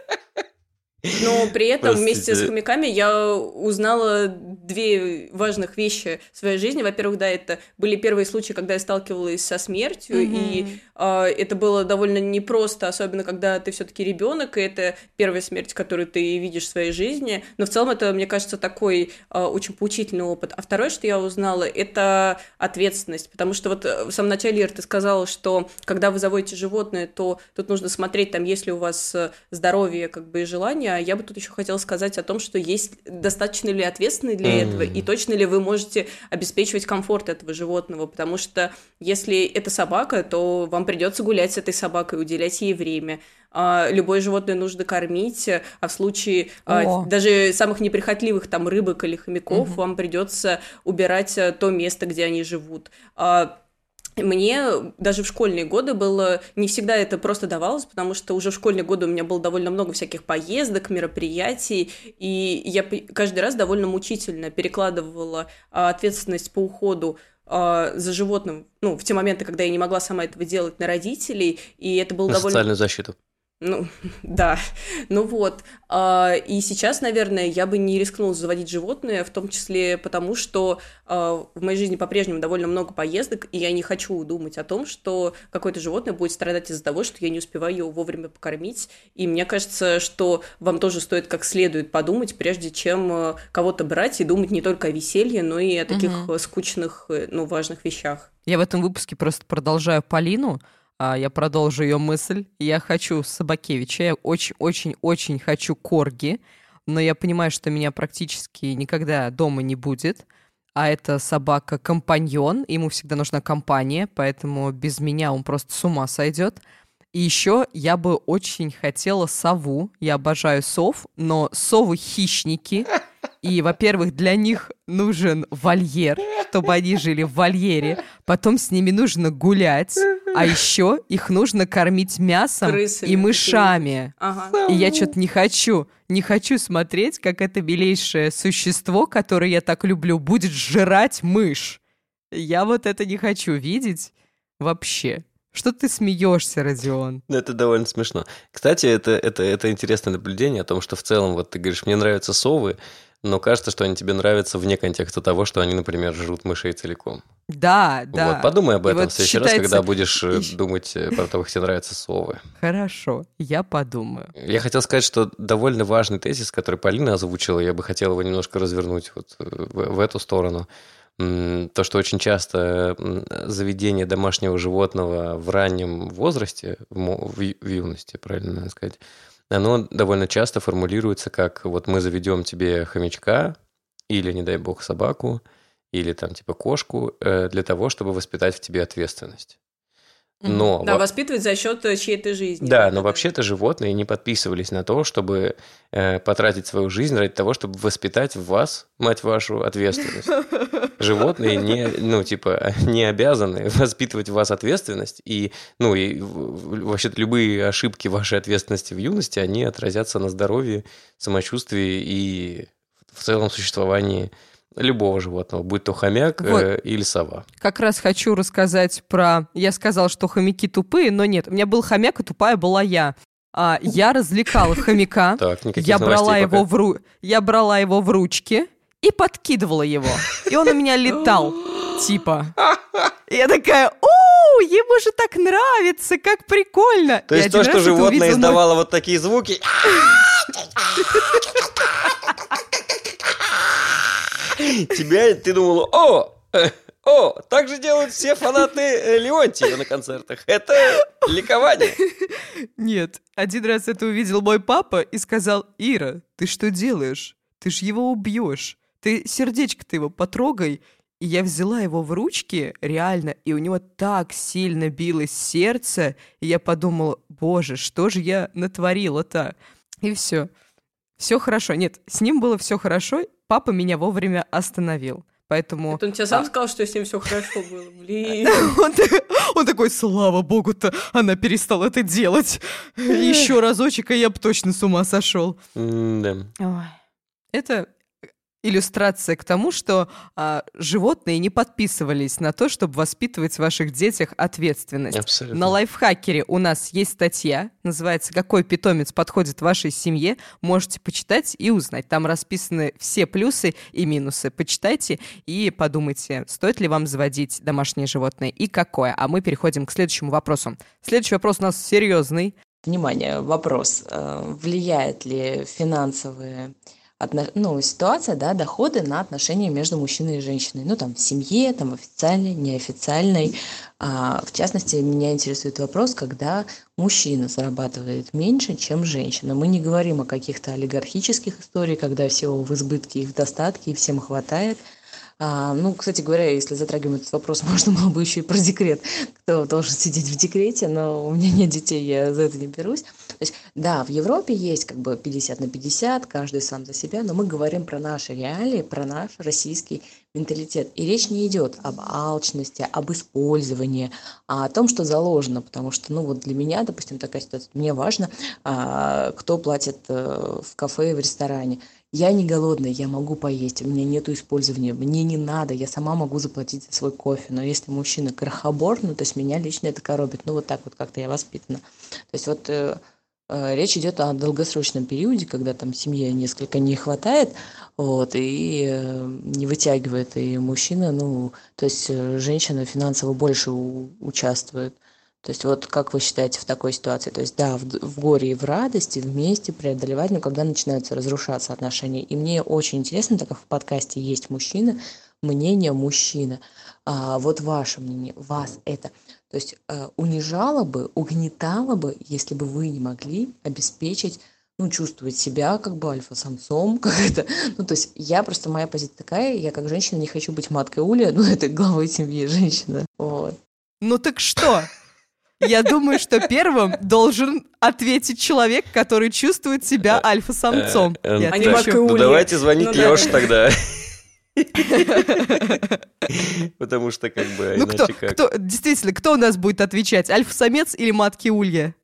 Но при этом Простите. вместе с хомяками я узнала две важных вещи в своей жизни. Во-первых, да, это были первые случаи, когда я сталкивалась со смертью, mm-hmm. и э, это было довольно непросто, особенно когда ты все-таки ребенок, и это первая смерть, которую ты видишь в своей жизни. Но в целом это, мне кажется, такой э, очень поучительный опыт. А второе, что я узнала, это ответственность, потому что вот в самом начале, Ир, ты сказала, что когда вы заводите животное, то тут нужно смотреть, там, есть ли у вас здоровье, как бы, и желание. А я бы тут еще хотела сказать о том, что есть достаточно ли ответственны для mm. этого, и точно ли вы можете обеспечивать комфорт этого животного, потому что если это собака, то вам придется гулять с этой собакой, уделять ей время. А, любое животное нужно кормить, а в случае а, даже самых неприхотливых там рыбок или хомяков угу. вам придется убирать а, то место, где они живут. А, мне даже в школьные годы было не всегда это просто давалось, потому что уже в школьные годы у меня было довольно много всяких поездок, мероприятий, и я каждый раз довольно мучительно перекладывала а, ответственность по уходу а, за животным, ну, в те моменты, когда я не могла сама этого делать на родителей, и это было на довольно... социальную защиту. Ну, да. Ну вот. А, и сейчас, наверное, я бы не рискнула заводить животное, в том числе потому, что а, в моей жизни по-прежнему довольно много поездок, и я не хочу думать о том, что какое-то животное будет страдать из-за того, что я не успеваю его вовремя покормить. И мне кажется, что вам тоже стоит как следует подумать, прежде чем а, кого-то брать и думать не только о веселье, но и о таких угу. скучных, э, ну, важных вещах. Я в этом выпуске просто продолжаю Полину, я продолжу ее мысль. Я хочу Собакевича, я очень-очень-очень хочу Корги, но я понимаю, что меня практически никогда дома не будет. А это собака-компаньон, ему всегда нужна компания, поэтому без меня он просто с ума сойдет. И еще я бы очень хотела сову. Я обожаю сов, но совы хищники. И, во-первых, для них нужен вольер, чтобы они жили в вольере. Потом с ними нужно гулять. А еще их нужно кормить мясом Крысами, и мышами. Ага. И я что-то не хочу, не хочу смотреть, как это белейшее существо, которое я так люблю, будет жрать мышь. Я вот это не хочу видеть вообще. Что ты смеешься, Родион? Ну, это довольно смешно. Кстати, это, это, это интересное наблюдение о том, что в целом, вот ты говоришь, мне нравятся совы, но кажется, что они тебе нравятся вне контекста того, что они, например, жрут мышей целиком. Да, да. Вот, подумай об этом в следующий считается... раз, когда будешь э, думать э, про то, как тебе нравятся совы. Хорошо, я подумаю. Я хотел сказать, что довольно важный тезис, который Полина озвучила, я бы хотел его немножко развернуть вот э, в, в эту сторону. То, что очень часто заведение домашнего животного в раннем возрасте, в, в юности, правильно надо сказать, оно довольно часто формулируется как вот мы заведем тебе хомячка или, не дай бог, собаку, или там типа кошку э, для того, чтобы воспитать в тебе ответственность. Но, да, во... воспитывать за счет э, чьей-то жизни. Да, но вообще-то животные не подписывались на то, чтобы э, потратить свою жизнь ради того, чтобы воспитать в вас, мать вашу, ответственность. Животные не, ну, типа, не обязаны воспитывать в вас ответственность, и, ну, и вообще-то любые ошибки вашей ответственности в юности, они отразятся на здоровье, самочувствии и в целом существовании любого животного, будь то хомяк вот. э, или сова. Как раз хочу рассказать про... Я сказал, что хомяки тупые, но нет. У меня был хомяк, и тупая была я. А, я развлекала хомяка. Я брала его в ру... Я брала его в ручки и подкидывала его. И он у меня летал. Типа. Я такая, о, ему же так нравится, как прикольно. То есть то, что животное издавало вот такие звуки. Тебя, ты думала, о, о, так же делают все фанаты э, Леонтьева на концертах. Это ликование. Нет, один раз это увидел мой папа и сказал, Ира, ты что делаешь? Ты ж его убьешь. Ты сердечко-то его потрогай. И я взяла его в ручки, реально, и у него так сильно билось сердце, и я подумала, боже, что же я натворила-то? И все. Все хорошо. Нет, с ним было все хорошо, папа меня вовремя остановил. Поэтому... Это он тебе сам а... сказал, что с ним все хорошо было? Блин. он, он такой, слава богу-то, она перестала это делать. Еще разочек, и я бы точно с ума сошел. Да. Это иллюстрация к тому, что а, животные не подписывались на то, чтобы воспитывать в ваших детях ответственность. Абсолютно. На лайфхакере у нас есть статья, называется «Какой питомец подходит вашей семье?». Можете почитать и узнать. Там расписаны все плюсы и минусы. Почитайте и подумайте, стоит ли вам заводить домашнее животное и какое. А мы переходим к следующему вопросу. Следующий вопрос у нас серьезный. Внимание, вопрос. Э, влияет ли финансовые ну, ситуация, да, доходы на отношения между мужчиной и женщиной. Ну, там, в семье, там, официальной, неофициальной. А, в частности, меня интересует вопрос, когда мужчина зарабатывает меньше, чем женщина. Мы не говорим о каких-то олигархических историях, когда все в избытке и в достатке, и всем хватает – а, ну, кстати говоря, если затрагиваем этот вопрос, можно было бы еще и про декрет, кто должен сидеть в декрете, но у меня нет детей, я за это не берусь. Есть, да, в Европе есть как бы 50 на 50, каждый сам за себя, но мы говорим про наши реалии, про наш российский менталитет. И речь не идет об алчности, об использовании, а о том, что заложено, потому что, ну, вот для меня, допустим, такая ситуация, мне важно, а, кто платит а, в кафе и в ресторане я не голодная, я могу поесть, у меня нет использования, мне не надо, я сама могу заплатить за свой кофе. Но если мужчина крохобор, ну, то есть меня лично это коробит. Ну, вот так вот как-то я воспитана. То есть вот э, э, речь идет о долгосрочном периоде, когда там семье несколько не хватает, вот, и э, не вытягивает, и мужчина, ну, то есть э, женщина финансово больше участвует. То есть вот как вы считаете в такой ситуации? То есть да, в, в горе и в радости вместе преодолевать, но когда начинаются разрушаться отношения. И мне очень интересно, так как в подкасте есть мужчина, мнение мужчины. А, вот ваше мнение, вас это. То есть а, унижало бы, угнетало бы, если бы вы не могли обеспечить ну, чувствовать себя как бы альфа-самцом, как это. Ну, то есть я просто, моя позиция такая, я как женщина не хочу быть маткой Уля, ну, это главой семьи женщина. Вот. Ну так что? Я думаю, что первым должен ответить человек, который чувствует себя э, альфа-самцом. Э, ну давайте звонить ну Лёше тогда. Потому что как бы Ну кто, кто, действительно, кто у нас будет отвечать? Альфа-самец или матки улья?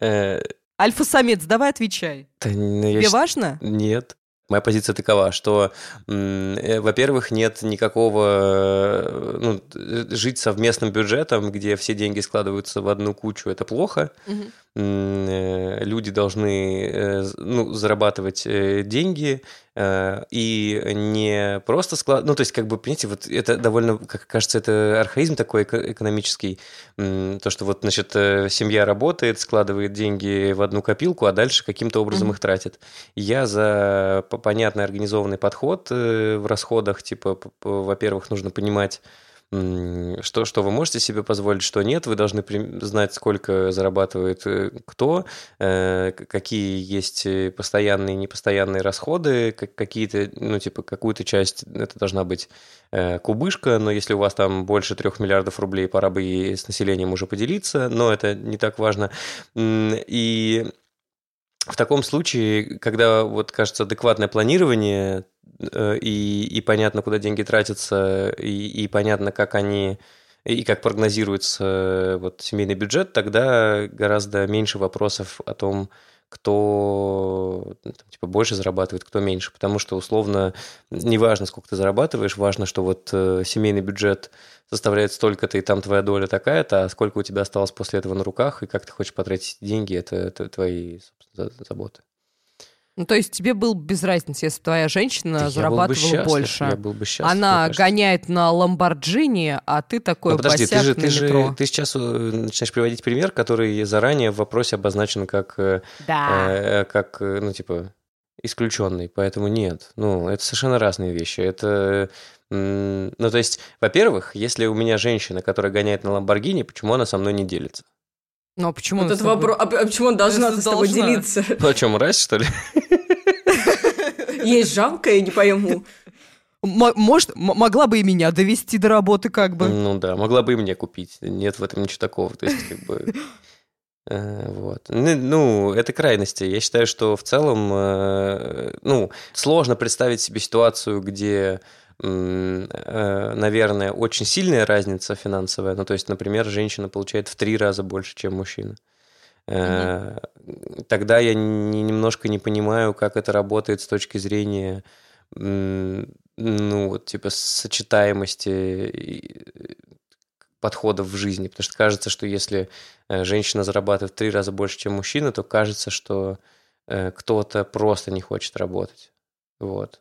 Э, Альфа-самец, давай отвечай. Тебе важно? Нет. Моя позиция такова, что, э, во-первых, нет никакого, э, ну, жить совместным бюджетом, где все деньги складываются в одну кучу, это плохо. Угу. Э, люди должны э, ну, зарабатывать э, деньги и не просто склад... Ну, то есть, как бы, понимаете, вот это довольно, как кажется, это архаизм такой экономический. То, что вот, значит, семья работает, складывает деньги в одну копилку, а дальше каким-то образом mm-hmm. их тратит. Я за понятный организованный подход в расходах, типа, во-первых, нужно понимать, что, что вы можете себе позволить, что нет. Вы должны знать, сколько зарабатывает э, кто, э, какие есть э, постоянные и непостоянные расходы, какие-то, ну, типа, какую-то часть, это должна быть кубышка, но если у вас там больше трех миллиардов рублей, пора бы и с населением уже поделиться, но это не так важно. И в таком случае, когда вот кажется адекватное планирование э, и, и понятно, куда деньги тратятся, и, и понятно, как они и как прогнозируется э, вот семейный бюджет, тогда гораздо меньше вопросов о том, кто ну, там, типа больше зарабатывает, кто меньше, потому что условно неважно, сколько ты зарабатываешь, важно, что вот э, семейный бюджет составляет столько-то, и там твоя доля такая-то, а сколько у тебя осталось после этого на руках, и как ты хочешь потратить деньги, это, это твои заботы. Ну, то есть тебе был без разницы, если твоя женщина да зарабатывала бы больше. Я был бы счастлив. Она гоняет на Ламборджини, а ты такой ну, подожди, ты же, ты метро. Же, ты сейчас э, начинаешь приводить пример, который заранее в вопросе обозначен как, э, да. э, как ну, типа, исключенный. Поэтому нет. Ну, это совершенно разные вещи. Это ну, то есть, во-первых, если у меня женщина, которая гоняет на Ламборгини, почему она со мной не делится? Ну, а почему вот это вопрос, а, а почему он должна с тобой делиться? Ну, о чем, мразь, что ли? Есть жалко, я не пойму. Может, могла бы и меня довести до работы как бы. Ну да, могла бы и мне купить. Нет в этом ничего такого. То есть, как бы... Э, вот. Ну, ну, это крайности. Я считаю, что в целом, э, ну, сложно представить себе ситуацию, где наверное, очень сильная разница финансовая. Ну, то есть, например, женщина получает в три раза больше, чем мужчина. Mm-hmm. Тогда я немножко не понимаю, как это работает с точки зрения ну, вот, типа, сочетаемости подходов в жизни. Потому что кажется, что если э, женщина зарабатывает в три раза больше, чем мужчина, то кажется, что э, кто-то просто не хочет работать. Вот.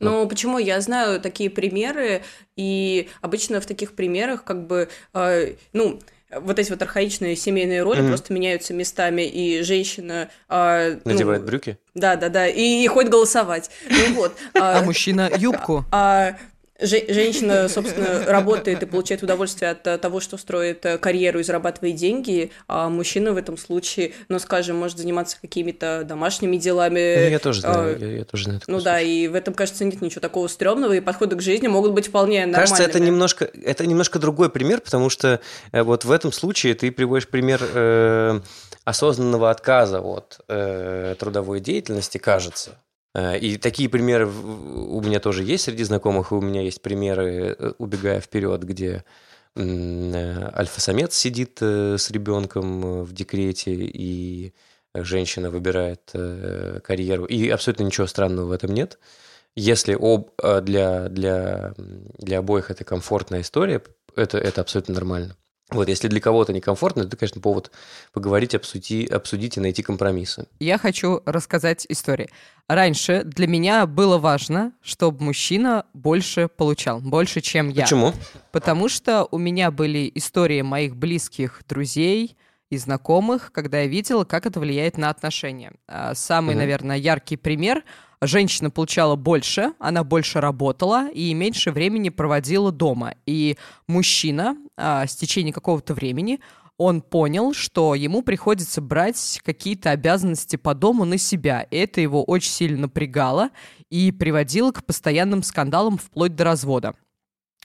Ну, ну, почему? Я знаю такие примеры, и обычно в таких примерах как бы, э, ну, вот эти вот архаичные семейные роли mm-hmm. просто меняются местами, и женщина... Э, Надевает ну, брюки? Да, да, да, и, и ходит голосовать. Ну вот. А мужчина юбку. А женщина, собственно, работает и получает удовольствие от э, того, что строит э, карьеру и зарабатывает деньги, а мужчина в этом случае, ну, скажем, может заниматься какими-то домашними делами. Ну, я тоже знаю, а, я, я тоже знаю. Ну да, и в этом, кажется, нет ничего такого стрёмного, и подходы к жизни могут быть вполне нормальными. Кажется, это немножко, это немножко другой пример, потому что э, вот в этом случае ты приводишь пример э, осознанного отказа от э, трудовой деятельности, кажется. Э, и такие примеры у меня тоже есть среди знакомых, и у меня есть примеры, э, убегая вперед, где э, альфа-самец сидит с ребенком в декрете, и женщина выбирает карьеру. И абсолютно ничего странного в этом нет. Если об, для, для, для обоих это комфортная история, это, это абсолютно нормально. Вот, если для кого-то некомфортно, это, конечно, повод поговорить, обсудить, обсудить и найти компромиссы. Я хочу рассказать историю. Раньше для меня было важно, чтобы мужчина больше получал, больше, чем я. Почему? Потому что у меня были истории моих близких друзей и знакомых, когда я видела, как это влияет на отношения. А, самый, mm наверное, яркий пример — женщина получала больше, она больше работала и меньше времени проводила дома. И мужчина а, с течением какого-то времени он понял, что ему приходится брать какие-то обязанности по дому на себя. Это его очень сильно напрягало и приводило к постоянным скандалам вплоть до развода.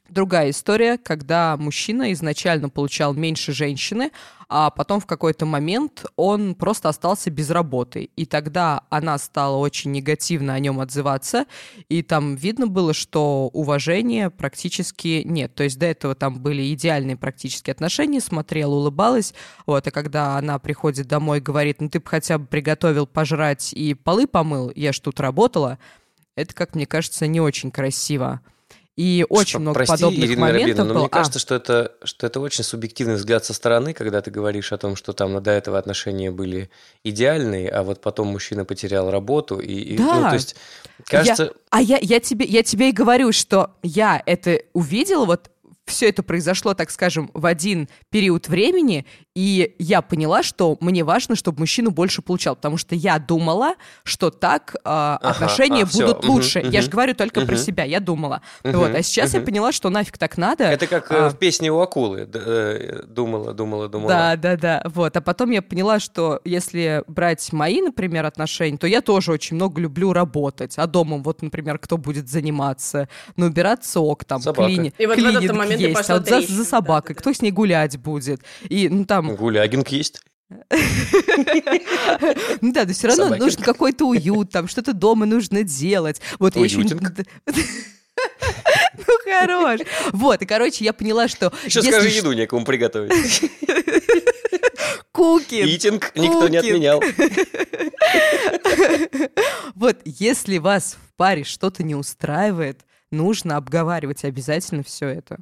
Другая история, когда мужчина изначально получал меньше женщины, а потом в какой-то момент он просто остался без работы. И тогда она стала очень негативно о нем отзываться, и там видно было, что уважения практически нет. То есть до этого там были идеальные практически отношения, смотрела, улыбалась, вот, а когда она приходит домой и говорит, ну ты бы хотя бы приготовил пожрать и полы помыл, я ж тут работала, это, как мне кажется, не очень красиво. И очень что, много прости, подобных Ирина моментов Рабина, но было. мне а. кажется, что это, что это очень субъективный взгляд со стороны, когда ты говоришь о том, что там до этого отношения были идеальные, а вот потом мужчина потерял работу. И, да. ну, то есть, кажется... Я, а я, я, тебе, я тебе и говорю, что я это увидела, вот все это произошло, так скажем, в один период времени, и я поняла, что мне важно, чтобы мужчина больше получал, потому что я думала, что так э, ага, отношения а, будут все. лучше. Угу, я угу, же говорю только угу. про себя, я думала. Угу, вот, а сейчас угу. я поняла, что нафиг так надо. Это как а, в песне у акулы. Э, думала, думала, думала. Да, да, да. Вот. А потом я поняла, что если брать мои, например, отношения, то я тоже очень много люблю работать. А домом, вот, например, кто будет заниматься? Ну, убирать сок, там, клини... И вот в этот момент есть. А вот за, за собакой, да, да, кто с ней гулять будет? И, ну, там, Гулягинг есть. Ну да, но все равно нужен какой-то уют, там что-то дома нужно делать. Вот. Ну, хорош. Вот, и, короче, я поняла, что... Еще скажи, еду некому приготовить. Кукин. Итинг никто не отменял. Вот, если вас в паре что-то не устраивает, нужно обговаривать обязательно все это.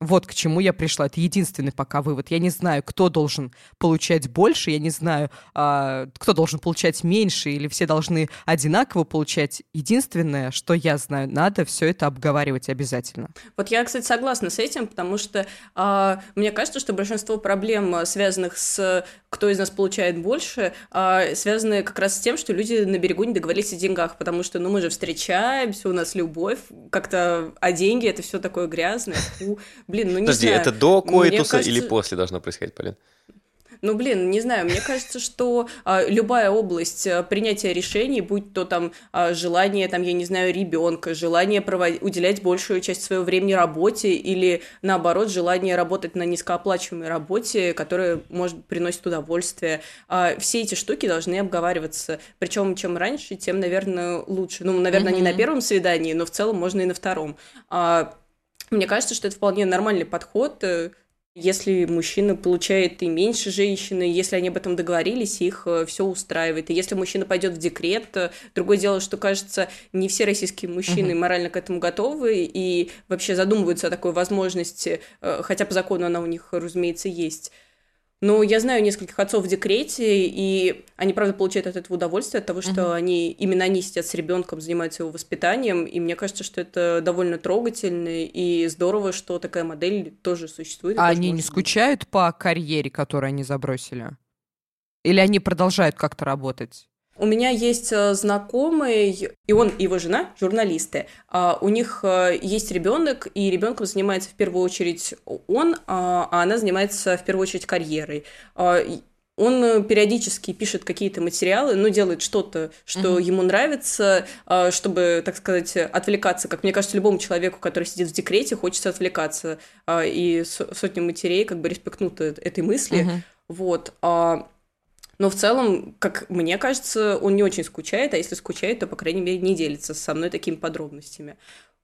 Вот к чему я пришла. Это единственный пока вывод. Я не знаю, кто должен получать больше, я не знаю, а, кто должен получать меньше, или все должны одинаково получать. Единственное, что я знаю, надо все это обговаривать обязательно. Вот я, кстати, согласна с этим, потому что а, мне кажется, что большинство проблем, связанных с кто из нас получает больше, а, связаны как раз с тем, что люди на берегу не договорились о деньгах, потому что, ну, мы же встречаемся, у нас любовь, как-то, а деньги это все такое грязное. Блин, ну не Подожди, знаю. это до коитуса кажется... или после должно происходить, Полин? Ну, блин, не знаю, мне кажется, что а, любая область а, принятия решений, будь то там а, желание, там, я не знаю, ребенка, желание проводить, уделять большую часть своего времени работе или, наоборот, желание работать на низкооплачиваемой работе, которая, может, приносит удовольствие, а, все эти штуки должны обговариваться. Причем, чем раньше, тем, наверное, лучше. Ну, наверное, mm-hmm. не на первом свидании, но в целом можно и на втором. А, мне кажется, что это вполне нормальный подход. Э, Если мужчина получает и меньше женщины, если они об этом договорились, их все устраивает. И если мужчина пойдет в декрет, другое дело, что, кажется, не все российские мужчины морально к этому готовы и вообще задумываются о такой возможности, хотя по закону она у них, разумеется, есть. Но я знаю нескольких отцов в декрете, и они, правда, получают от этого удовольствие, от того, что uh-huh. они именно они сидят с ребенком, занимаются его воспитанием. И мне кажется, что это довольно трогательно и здорово, что такая модель тоже существует. А они не скучают по карьере, которую они забросили? Или они продолжают как-то работать? У меня есть э, знакомый, и он, и его жена, журналисты. А, у них э, есть ребенок, и ребенком занимается в первую очередь он, а, а она занимается в первую очередь карьерой. А, он периодически пишет какие-то материалы, ну, делает что-то, что uh-huh. ему нравится, чтобы, так сказать, отвлекаться. Как мне кажется, любому человеку, который сидит в декрете, хочется отвлекаться. И сотни матерей как бы респектнут этой мысли. Uh-huh. Вот. Но в целом, как мне кажется, он не очень скучает, а если скучает, то, по крайней мере, не делится со мной такими подробностями.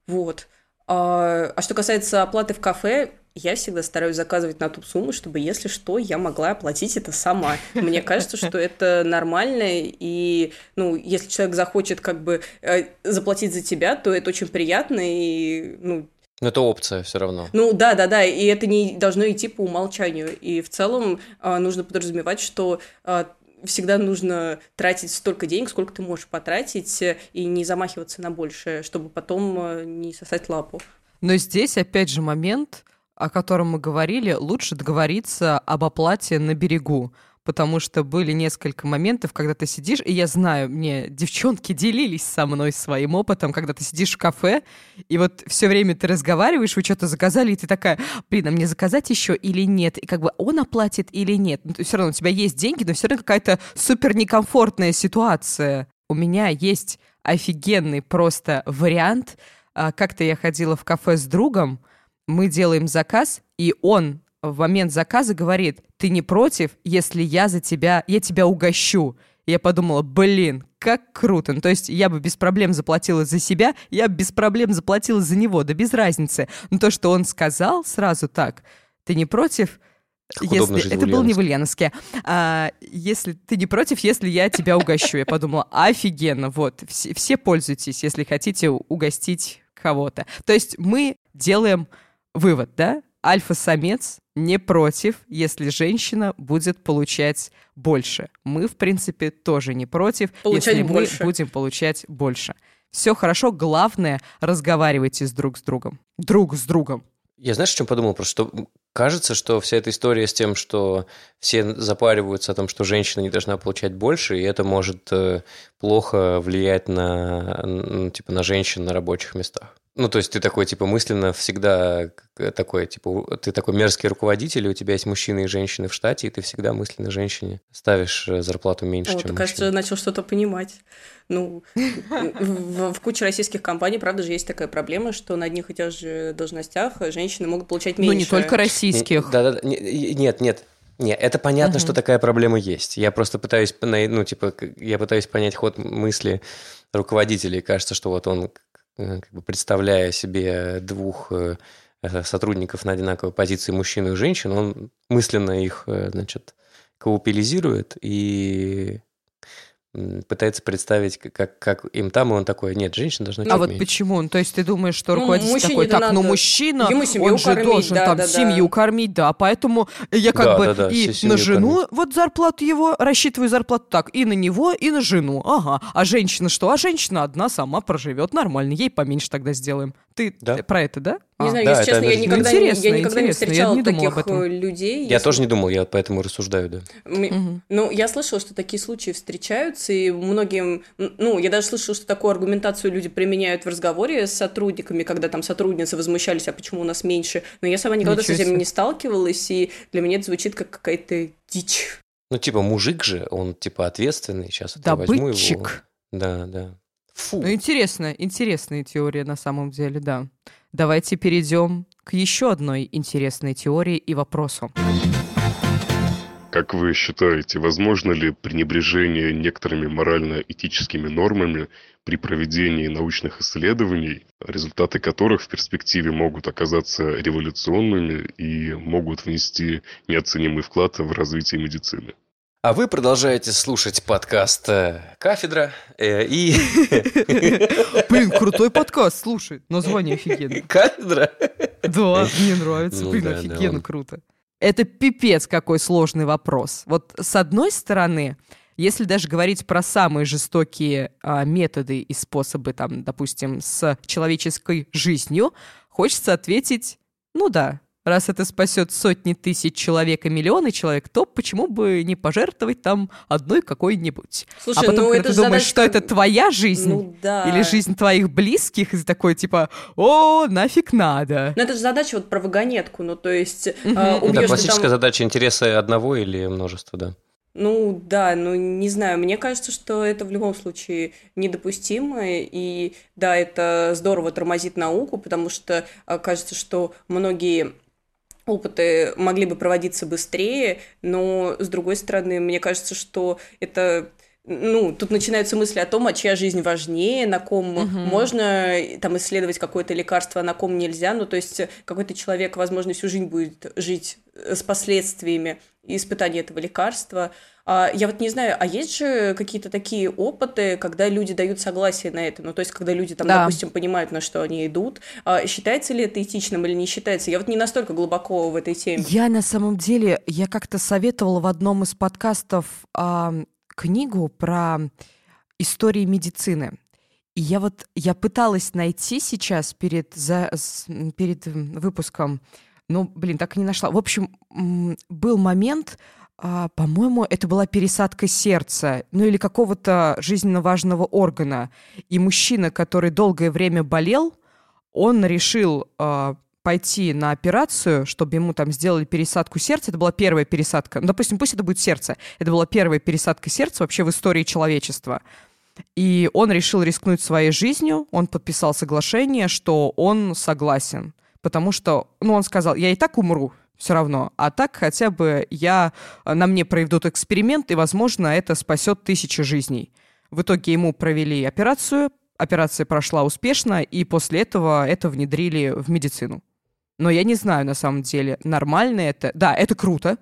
Вот. А, а что касается оплаты в кафе, я всегда стараюсь заказывать на ту сумму, чтобы, если что, я могла оплатить это сама. Мне кажется, что это нормально, и, ну, если человек захочет как бы э, заплатить за тебя, то это очень приятно, и, ну, но это опция все равно. Ну да, да, да, и это не должно идти по умолчанию. И в целом а, нужно подразумевать, что а, всегда нужно тратить столько денег, сколько ты можешь потратить, и не замахиваться на большее, чтобы потом а, не сосать лапу. Но здесь опять же момент, о котором мы говорили, лучше договориться об оплате на берегу потому что были несколько моментов, когда ты сидишь, и я знаю, мне девчонки делились со мной своим опытом, когда ты сидишь в кафе, и вот все время ты разговариваешь, вы что-то заказали, и ты такая, блин, а мне заказать еще или нет? И как бы он оплатит или нет? Ну, все равно у тебя есть деньги, но все равно какая-то супер некомфортная ситуация. У меня есть офигенный просто вариант. А, как-то я ходила в кафе с другом, мы делаем заказ, и он в момент заказа говорит, ты не против, если я за тебя, я тебя угощу. Я подумала, блин, как круто. Ну, то есть я бы без проблем заплатила за себя, я бы без проблем заплатила за него, да без разницы. Но то, что он сказал сразу так, ты не против, как если... Это был не в Ульяновске. А, если ты не против, если я тебя угощу. Я подумала, офигенно, вот, все, все пользуйтесь, если хотите угостить кого-то. То есть мы делаем вывод, да? Альфа-самец не против, если женщина будет получать больше. Мы, в принципе, тоже не против, получать если больше. мы будем получать больше. Все хорошо, главное, разговаривайте с друг с другом. Друг с другом. Я знаешь, о чем подумал? Просто что кажется, что вся эта история с тем, что все запариваются о том, что женщина не должна получать больше, и это может э, плохо влиять на, ну, типа, на женщин на рабочих местах. Ну, то есть ты такой, типа, мысленно всегда такой, типа, ты такой мерзкий руководитель, и у тебя есть мужчины и женщины в штате, и ты всегда мысленно женщине ставишь э, зарплату меньше, О, чем кажется, начал что-то понимать. Ну, в, в куче российских компаний, правда же, есть такая проблема, что на одних и тех же должностях женщины могут получать меньше. Ну, не только российских. Да-да, нет, нет, нет, это понятно, uh что такая проблема есть. Я просто пытаюсь, ну, типа, я пытаюсь понять ход мысли руководителей. Кажется, что вот он Э, как бы представляя себе двух э, э, сотрудников на одинаковой позиции мужчину и женщину, он мысленно их, значит, коупилизирует и пытается представить, как, как им там, и он такой, нет, женщина должна А вот меньше. почему? Ну, то есть ты думаешь, что ну, руководитель такой, так, ну мужчина, Ему он же кормить, должен да, там да, семью да. кормить, да, поэтому я как да, бы да, да, и на жену кормить. вот зарплату его, рассчитываю зарплату так, и на него, и на жену, ага. А женщина что? А женщина одна сама проживет нормально, ей поменьше тогда сделаем. Ты да. про это, да? Не а, знаю, да, если честно, я никогда, ну, я никогда не встречала не таких э, людей. Я если... тоже не думал, я поэтому рассуждаю, да. Угу. Ну, я слышала, что такие случаи встречаются, и многим... Ну, я даже слышала, что такую аргументацию люди применяют в разговоре с сотрудниками, когда там сотрудницы возмущались, а почему у нас меньше. Но я сама никогда Ничего с этим не сталкивалась, и для меня это звучит как какая-то дичь. Ну, типа, мужик же, он, типа, ответственный. Сейчас вот я возьму его. Да, да. Фу. Ну, интересно, интересная теория на самом деле, да. Давайте перейдем к еще одной интересной теории и вопросу. Как вы считаете, возможно ли пренебрежение некоторыми морально-этическими нормами при проведении научных исследований, результаты которых в перспективе могут оказаться революционными и могут внести неоценимый вклад в развитие медицины? А вы продолжаете слушать подкаст э, «Кафедра» э, и... Блин, крутой подкаст, слушай. Название офигенно. «Кафедра»? Да, мне нравится. Ну Блин, офигенно круто. Это пипец какой сложный вопрос. Вот с одной стороны, если даже говорить про самые жестокие а, методы и способы, там, допустим, с человеческой жизнью, хочется ответить, ну да, раз это спасет сотни тысяч человек и миллионы человек, то почему бы не пожертвовать там одной какой-нибудь? Слушай, а потом, ну когда это ты думаешь, задача что это твоя жизнь, Ну да. или жизнь твоих близких, и такой, типа, о, нафиг надо. Ну это же задача вот про вагонетку, ну то есть Мгм. э, Да, убьешь ты классическая там... задача интереса одного или множества, да. Ну да, ну не знаю, мне кажется, что это в любом случае недопустимо, и да, это здорово тормозит науку, потому что э, кажется, что многие опыты могли бы проводиться быстрее, но с другой стороны, мне кажется, что это ну, тут начинаются мысли о том, а чья жизнь важнее, на ком Мгм. можно э, там исследовать какое-то лекарство, а на ком нельзя. Ну, то есть э, какой-то человек, возможно, всю жизнь будет жить э, с последствиями испытания этого лекарства. А, я вот не знаю, а есть же какие-то такие опыты, когда люди дают согласие на это? Ну, то есть, когда люди там, Да. допустим, понимают, на что они идут. А, считается ли это этичным или не считается? Я вот не настолько глубоко в этой теме. Я на самом деле, я как-то советовала в одном из подкастов а, книгу про истории медицины. И я вот, я пыталась найти сейчас перед, за, перед выпуском, но, блин, так и не нашла. В общем, был момент, а, по-моему, это была пересадка сердца, ну или какого-то жизненно важного органа. И мужчина, который долгое время болел, он решил а, пойти на операцию, чтобы ему там сделали пересадку сердца. Это была первая пересадка. Ну, допустим, пусть это будет сердце. Это была первая пересадка сердца вообще в истории человечества. И он решил рискнуть своей жизнью. Он подписал соглашение, что он согласен. Потому что, ну, он сказал, я и так умру все равно, а так хотя бы я, на мне проведут эксперимент, и, возможно, это спасет тысячи жизней. В итоге ему провели операцию, операция прошла успешно, и после этого это внедрили в медицину. Но я не знаю, на самом деле, нормально это. Да, это круто.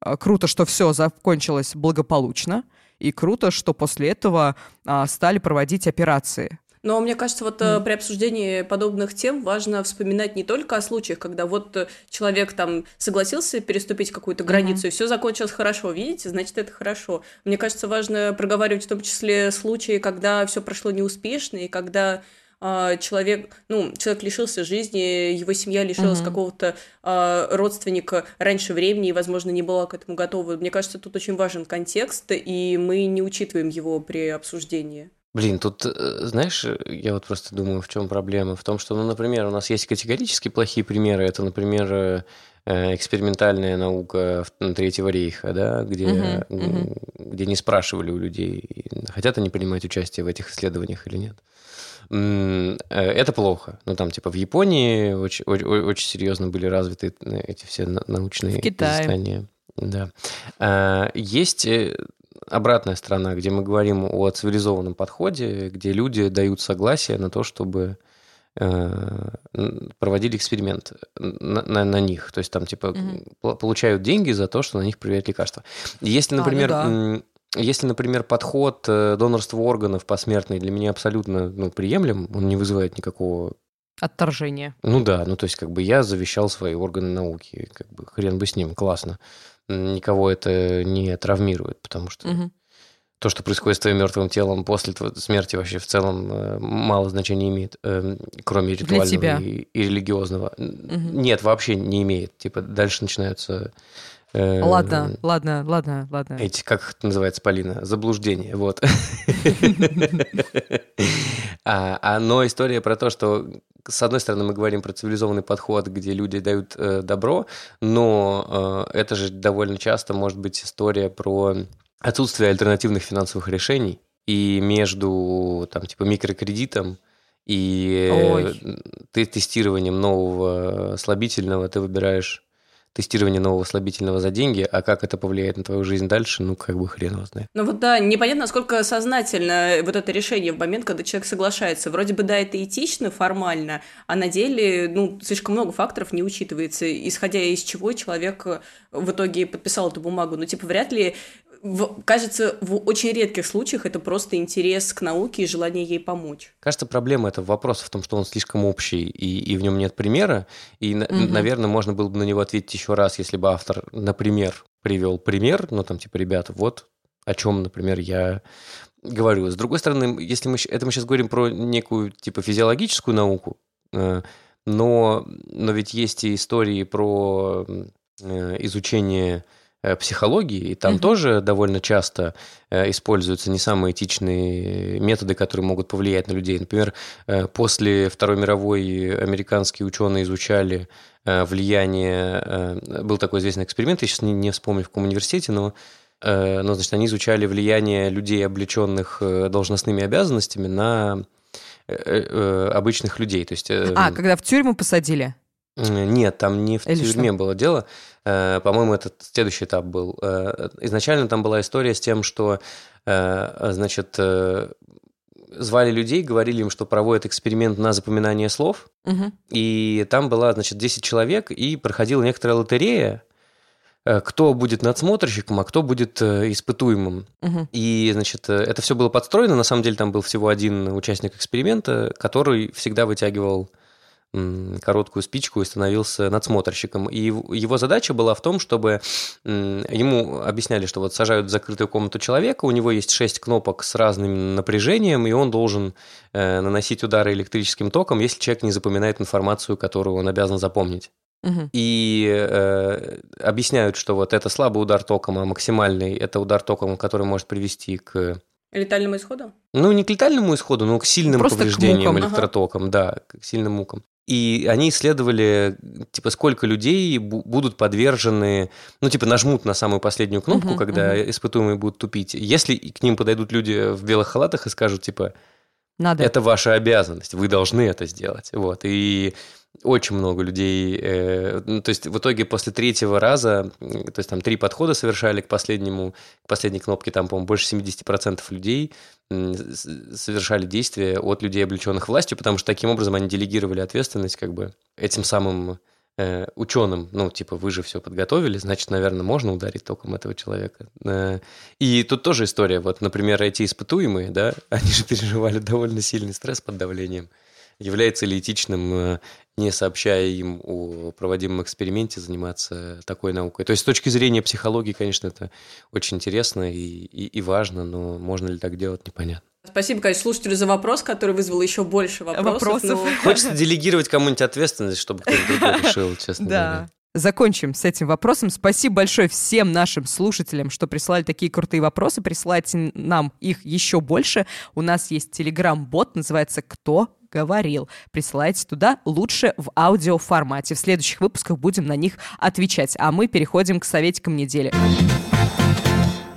А, Круто, что все закончилось благополучно. И круто, что после этого а, стали проводить операции. Но мне кажется, вот э, при обсуждении подобных тем важно вспоминать не только о случаях, когда вот э, человек там согласился переступить какую-то границу, и все закончилось хорошо, видите, значит, это хорошо. Мне кажется, важно проговаривать в том числе случаи, когда все прошло неуспешно, и когда а, человек, ну, человек лишился жизни, его семья лишилась Мгм. какого-то а, родственника раньше времени и, возможно, не была к этому готова. Мне кажется, тут очень важен контекст, и мы не учитываем его при обсуждении. Блин, тут, э, знаешь, э, я вот просто думаю, в чем проблема? В том, что, ну, например, у нас есть категорически плохие примеры. Это, например, э, экспериментальная наука Третьего рейха, да, где, м, мгм. где не спрашивали у людей, хотят они принимать участие в этих исследованиях или нет. Это плохо. Ну, там, типа, в Японии очень, очень серьезно были развиты эти все на- научные В Китае. изыскания. Да. А, Есть обратная сторона, где мы говорим о цивилизованном подходе, где люди дают согласие на то, чтобы э, проводили эксперимент на, на- на них. То есть там типа пол- получают деньги за то, что на них проверяют лекарства. Если, А, ну например, да. если, например, подход э, донорства органов посмертный для меня абсолютно ну, приемлем, он не вызывает никакого Отторжение. ну да, ну то есть как бы я завещал свои органы науки, как бы хрен бы с ним, классно. Никого это не травмирует, потому что Мгм. то, что происходит с твоим мертвым телом после смерти вообще в целом э, мало значения имеет, эм, кроме ритуального и, и религиозного. Мгм. Нет, вообще не имеет. Типа дальше начинаются... э, Ладно, ладно, ладно, ладно. Эти, как это называется, Полина? Заблуждение, вот. А, а, но история про то, что, с одной стороны, мы говорим про цивилизованный подход, где люди дают э, добро, но э, это же довольно часто может быть история про отсутствие альтернативных финансовых решений, и между, там, типа, микрокредитом и э, Ой. ты тестированием нового слабительного ты выбираешь тестирование нового слабительного за деньги, а как это повлияет на твою жизнь дальше, ну, как бы хрен его знает. Ну вот да, непонятно, насколько сознательно вот это решение в момент, когда человек соглашается. Вроде бы, да, это этично, формально, а на деле, ну, слишком много факторов не учитывается, исходя из чего человек в итоге подписал эту бумагу. Ну, типа, вряд ли в, кажется, в очень редких случаях это просто интерес к науке и желание ей помочь. Кажется, проблема этого вопроса в том, что он слишком общий, и, и в нем нет примера. И, угу. наверное, можно было бы на него ответить еще раз, если бы автор, например, привел пример, ну, там, типа, ребята, вот о чем, например, я говорю. С другой стороны, если мы, это мы сейчас говорим про некую, типа, физиологическую науку, э, но, но ведь есть и истории про э, изучение психологии, и там угу. тоже довольно часто э, используются не самые этичные методы, которые могут повлиять на людей. Например, э, после Второй мировой американские ученые изучали влияние... Был такой известный эксперимент, я сейчас не, не вспомню, в каком университете, но но, значит, они изучали влияние людей, облеченных должностными обязанностями, на обычных людей. То есть, а, когда в тюрьму посадили? Нет, там не в Или тюрьме что? было дело. Э, по-моему, этот следующий этап был. Э, изначально там была история с тем, что, э, значит, звали людей, говорили им, что проводят эксперимент на запоминание слов. Угу. И там была, значит, 10 человек, и проходила некоторая лотерея, кто будет надсмотрщиком, а кто будет испытуемым. Угу. И, значит, это все было подстроено. На самом деле там был всего один участник эксперимента, который всегда вытягивал короткую спичку и становился надсмотрщиком. И его задача была в том, чтобы ему объясняли, что вот сажают в закрытую комнату человека, у него есть шесть кнопок с разным напряжением, и он должен э, наносить удары электрическим током, если человек не запоминает информацию, которую он обязан запомнить. Угу. И э, объясняют, что вот это слабый удар током, а максимальный это удар током, который может привести к Летальному исходу? Ну, не к летальному исходу, но к сильным Просто повреждениям к электротоком, ага. да, к сильным мукам. И они исследовали, типа, сколько людей будут подвержены, ну, типа, нажмут на самую последнюю кнопку, uh-huh, когда uh-huh. испытуемые будут тупить. Если к ним подойдут люди в белых халатах и скажут, типа, Надо. это ваша обязанность, вы должны это сделать. Вот. И очень много людей, э, ну, то есть в итоге после третьего раза, то есть там три подхода совершали к последнему, к последней кнопке, там, по-моему, больше 70% людей совершали действия от людей, облеченных властью, потому что таким образом они делегировали ответственность как бы этим самым э, ученым, ну, типа, вы же все подготовили, значит, наверное, можно ударить током этого человека. Э, и тут тоже история, вот, например, эти испытуемые, да, они же переживали довольно сильный стресс под давлением, является ли этичным, э, не сообщая им о проводимом эксперименте, заниматься такой наукой. То есть с точки зрения психологии, конечно, это очень интересно и, и, и важно, но можно ли так делать, непонятно. Спасибо, конечно, слушателю за вопрос, который вызвал еще больше вопросов. вопросов. Но... Хочется делегировать кому-нибудь ответственность, чтобы кто-то другой решил, честно да. говоря. Закончим с этим вопросом. Спасибо большое всем нашим слушателям, что присылали такие крутые вопросы. Присылайте нам их еще больше. У нас есть телеграм-бот, называется «Кто говорил». Присылайте туда лучше в аудиоформате. В следующих выпусках будем на них отвечать. А мы переходим к советикам недели.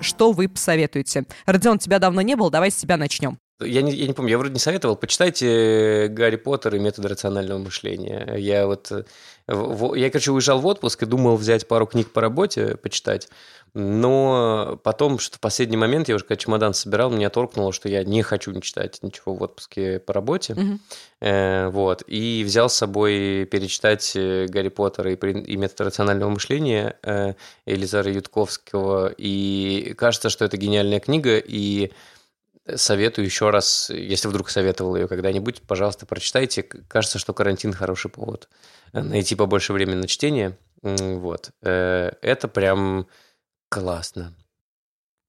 Что вы посоветуете? Родион, тебя давно не было, давай с тебя начнем. Я не, я не помню, я вроде не советовал. Почитайте Гарри Поттер и методы рационального мышления. Я вот... Э, я, короче, уезжал в отпуск и думал взять пару книг по работе, почитать. Но потом, что в последний момент, я уже когда чемодан собирал, меня торкнуло, что я не хочу не читать ничего в отпуске по работе. Mm-hmm. Э, вот. И взял с собой перечитать э, Гарри Поттера и, и метод рационального мышления э, Элизара Ютковского. И кажется, что это гениальная книга, и советую еще раз, если вдруг советовал ее когда-нибудь, пожалуйста, прочитайте. Кажется, что карантин хороший повод найти побольше времени на чтение. Вот. Э, это прям классно.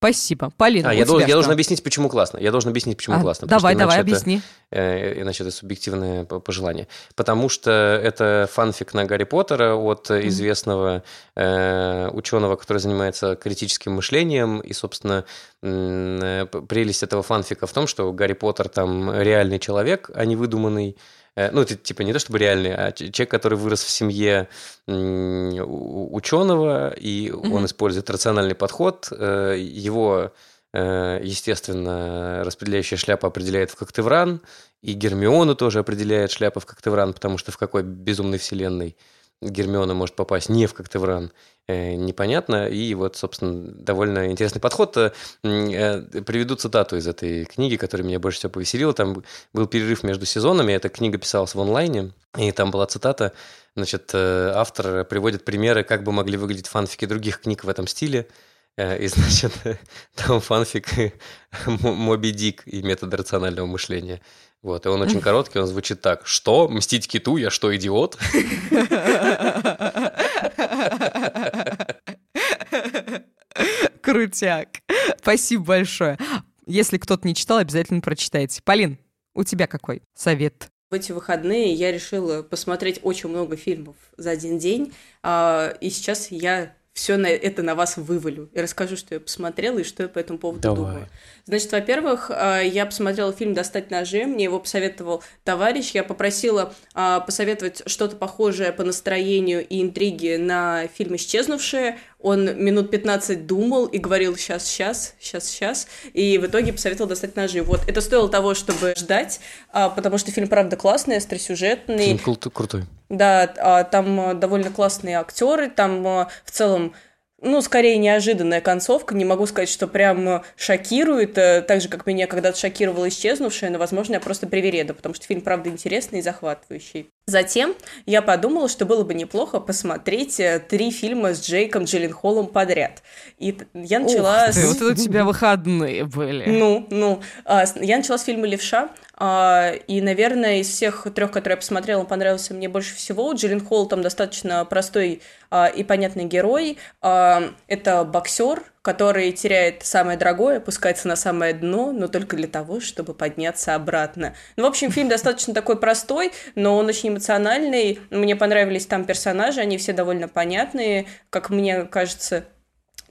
Спасибо. Полина, а, я, должен, я должен объяснить, почему классно. Я должен объяснить, почему а, классно. Давай, давай, объясни. э, иначе это субъективное пожелание. Потому что это фанфик на Гарри Поттера от mm-hmm. известного э, ученого, который занимается критическим мышлением. И, собственно, э, прелесть этого фанфика в том, что Гарри Поттер там реальный человек, а не выдуманный ну, это типа не то чтобы реальный, а человек, который вырос в семье ученого, и mm-hmm. он использует рациональный подход, э, его э, естественно, распределяющая шляпа определяет в Коктевран, и Гермиону тоже определяет шляпа в Коктевран, потому что в какой безумной вселенной Гермиона может попасть не в Коктевран, э, непонятно. И вот, собственно, довольно интересный подход. Э, э, приведу цитату из этой книги, которая меня больше всего повеселила. Там был перерыв между сезонами, эта книга писалась в онлайне, и там была цитата, значит, автор приводит примеры, как бы могли выглядеть фанфики других книг в этом стиле. И, значит, там фанфик Моби Дик и метод рационального мышления. Вот, и он очень короткий, он звучит так. Что? Мстить киту? Я что, идиот? Крутяк. Спасибо большое. Если кто-то не читал, обязательно прочитайте. Полин, у тебя какой совет? В эти выходные я решила посмотреть очень много фильмов за один день, а, и сейчас я все на это на вас вывалю и расскажу, что я посмотрела и что я по этому поводу Давай. думаю. Значит, во-первых, а, я посмотрела фильм «Достать ножи», мне его посоветовал товарищ, я попросила а, посоветовать что-то похожее по настроению и интриге на фильм «Исчезнувшие», он минут 15 думал и говорил «сейчас, сейчас, сейчас, сейчас», и в итоге посоветовал «Достать ножи». Вот, это стоило того, чтобы ждать, а, потому что фильм, правда, классный, остросюжетный. Фильм кру- крутой. Да, там довольно классные актеры, там в целом ну, скорее неожиданная концовка. Не могу сказать, что прям шокирует, э, так же, как меня когда-то шокировала исчезнувшая, но, возможно, я просто привереда, потому что фильм, правда, интересный и захватывающий. Затем я подумала, что было бы неплохо посмотреть э, три фильма с Джейком Джилленхолом подряд. И я начала... Ух ты, с... вот у тебя выходные были. Ну, ну. А, я начала с фильма «Левша», а, и, наверное, из всех трех, которые я посмотрела, он понравился мне больше всего. Джиллин Холл там достаточно простой а, и понятный герой. Это боксер, который теряет самое дорогое, опускается на самое дно, но только для того, чтобы подняться обратно. Ну, в общем, фильм достаточно такой простой, но он очень эмоциональный. Мне понравились там персонажи, они все довольно понятные, как мне кажется,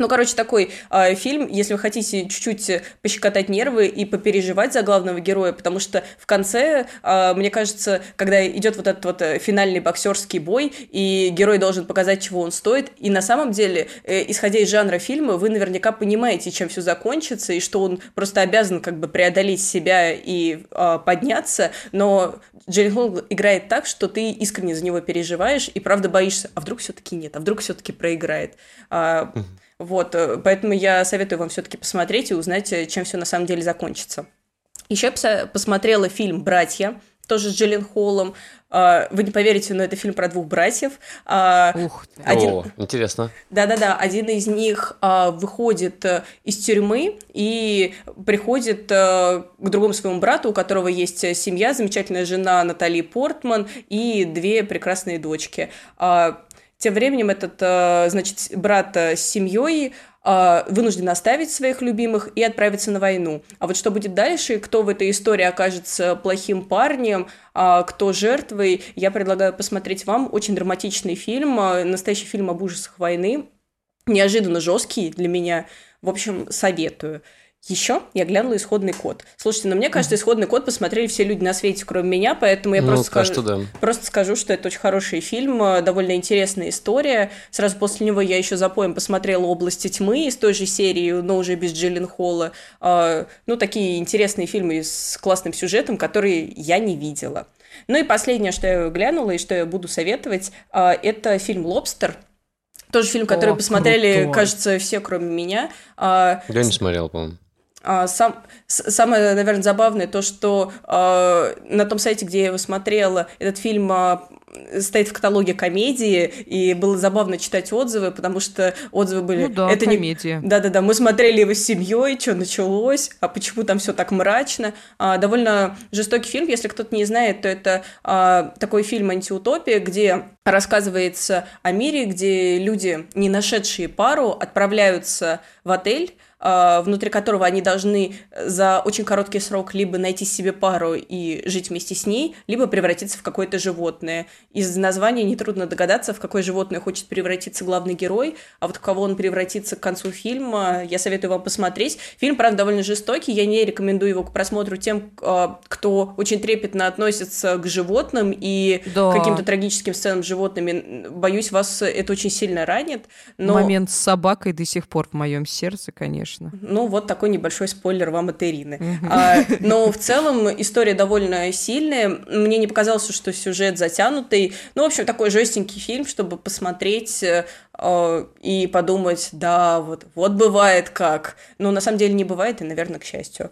ну, короче, такой э, фильм, если вы хотите чуть-чуть пощекотать нервы и попереживать за главного героя, потому что в конце, э, мне кажется, когда идет вот этот вот э, финальный боксерский бой, и герой должен показать, чего он стоит, и на самом деле, э, исходя из жанра фильма, вы наверняка понимаете, чем все закончится, и что он просто обязан как бы преодолеть себя и э, подняться, но Джилленхол играет так, что ты искренне за него переживаешь и правда боишься, а вдруг все-таки нет, а вдруг все-таки проиграет. А, вот, э, поэтому я советую вам все-таки посмотреть и узнать, э, чем все на самом деле закончится. Еще я посмотрела фильм «Братья», тоже с Джиллен Холлом. А, вы не поверите, но это фильм про двух братьев. А, Ух ты. Один... О, интересно. Да-да-да, один из них а, выходит э, из тюрьмы и приходит к другому своему брату, у которого есть семья, замечательная жена Натали Портман и две прекрасные дочки. Тем временем этот, э, значит, брат э, с семьей э, вынужден оставить своих любимых и отправиться на войну. А вот что будет дальше, кто в этой истории окажется плохим парнем, кто жертвой, я предлагаю посмотреть вам. Очень драматичный фильм, настоящий фильм об ужасах войны, неожиданно жесткий для меня. В общем, советую. Еще я глянула исходный код. Слушайте, ну мне кажется, исходный код посмотрели все люди на свете, кроме меня, поэтому я ну, просто, скажу, да. просто скажу, что это очень хороший фильм, э, довольно интересная история. Сразу после него я еще за поем посмотрела «Области тьмы» из той же серии, но уже без Джиллин Холла. А, ну, такие интересные фильмы с классным сюжетом, которые я не видела. Ну и последнее, что я глянула и что я буду советовать, а, это фильм «Лобстер», тоже фильм, который О, посмотрели, крутой. кажется, все, кроме меня. А, я не смотрел, по-моему. А, сам, самое, наверное, забавное то, что э, на том сайте, где я его смотрела, этот фильм э, стоит в каталоге комедии, и было забавно читать отзывы, потому что отзывы были... Ну да, это комедия. Не... Да-да-да, мы смотрели его с семьей, что началось, а почему там все так мрачно. А, довольно жестокий фильм, если кто-то не знает, то это а, такой фильм «Антиутопия», где рассказывается о мире, где люди, не нашедшие пару, отправляются в отель, внутри которого они должны за очень короткий срок либо найти себе пару и жить вместе с ней, либо превратиться в какое-то животное. Из названия нетрудно догадаться, в какое животное хочет превратиться главный герой, а вот в кого он превратится к концу фильма, я советую вам посмотреть. Фильм, правда, довольно жестокий, я не рекомендую его к просмотру тем, а, кто очень трепетно относится к животным и да. каким-то трагическим сценам с животными. Боюсь, вас это очень сильно ранит. Но... Момент с собакой до сих пор в моем сердце, конечно конечно. Ну, вот такой небольшой спойлер вам от Ирины. А, но в целом история довольно сильная. Мне не показалось, что сюжет затянутый. Ну, в общем, такой жестенький фильм, чтобы посмотреть э, э, и подумать, да, вот, вот бывает как. Но на самом деле не бывает, и, наверное, к счастью.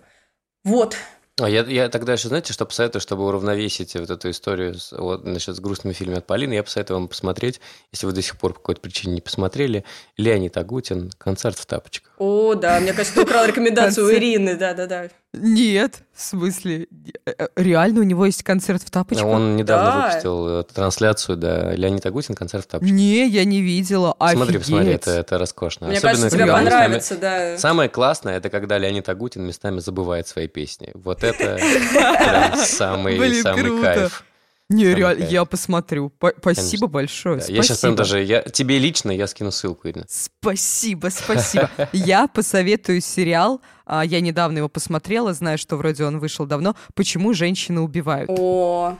Вот. А я, я тогда еще, знаете, что посоветую, чтобы уравновесить вот эту историю с, вот, насчет с грустными фильмами от Полины, я посоветую вам посмотреть, если вы до сих пор по какой-то причине не посмотрели, Леонид Агутин «Концерт в тапочках». О, да, мне кажется, ты украл рекомендацию у. Ирины, да-да-да. Нет, в смысле, э, э, реально у него есть концерт в тапочках? Он недавно Да. выпустил э, трансляцию, да, Леонид Агутин «Концерт в тапочках». Не, я не видела. Смотри, посмотри, Офигеть. это, это роскошно. Мне Особенно, кажется, тебе понравится, да. Самое классное, это когда Леонид Агутин местами забывает свои песни. Вот это прям самый, Блин, самый круто. кайф. Не, реально, я посмотрю. По- Спасибо Конечно. большое. Да, я сейчас прям спасибо. даже, я, тебе лично я скину ссылку, Ирина. Спасибо, спасибо. Я посоветую сериал. а, Я недавно его посмотрела, знаю, что вроде он вышел давно. Почему женщины убивают? О,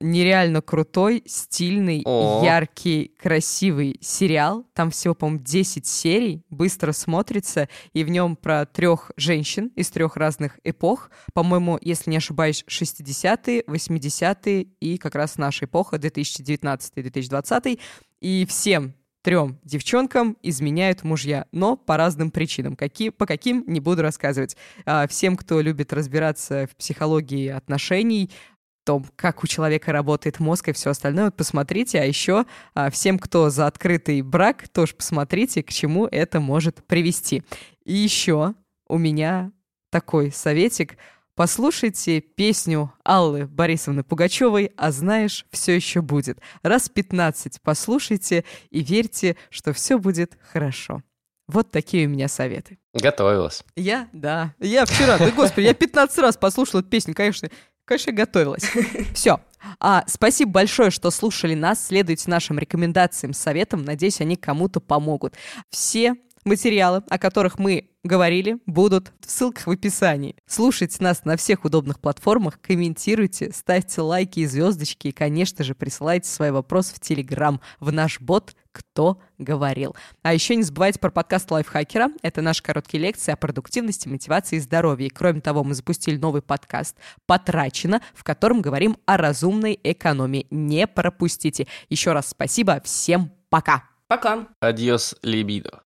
Нереально крутой, стильный, О. яркий, красивый сериал. Там всего, по-моему, 10 серий, быстро смотрится, и в нем про трех женщин из трех разных эпох. По-моему, если не ошибаюсь, 60-е, 80-е и как раз наша эпоха, 2019-2020. И всем трем девчонкам изменяют мужья, но по разным причинам. Какие, по каким, не буду рассказывать. А, Всем, кто любит разбираться в психологии отношений, том, как у человека работает мозг и все остальное, вот посмотрите. А еще а, всем, кто за открытый брак, тоже посмотрите, к чему это может привести. И еще у меня такой советик. Послушайте песню Аллы Борисовны Пугачевой «А знаешь, все еще будет». Раз 15 послушайте и верьте, что все будет хорошо. Вот такие у меня советы. Готовилась. Я, да. Я вчера, да господи, я 15 раз послушала эту песню, конечно, конечно, готовилась. Все. А, спасибо большое, что слушали нас. Следуйте нашим рекомендациям, советам. Надеюсь, они кому-то помогут. Все материалы, о которых мы говорили, будут в ссылках в описании. Слушайте нас на всех удобных платформах, комментируйте, ставьте лайки и звездочки, и, конечно же, присылайте свои вопросы в Телеграм, в наш бот «Кто говорил?». А еще не забывайте про подкаст Лайфхакера. Это наши короткие лекции о продуктивности, мотивации и здоровье. И, кроме того, мы запустили новый подкаст «Потрачено», в котором говорим о разумной экономии. Не пропустите. Еще раз спасибо. Всем пока. пока. Адьос, либидо.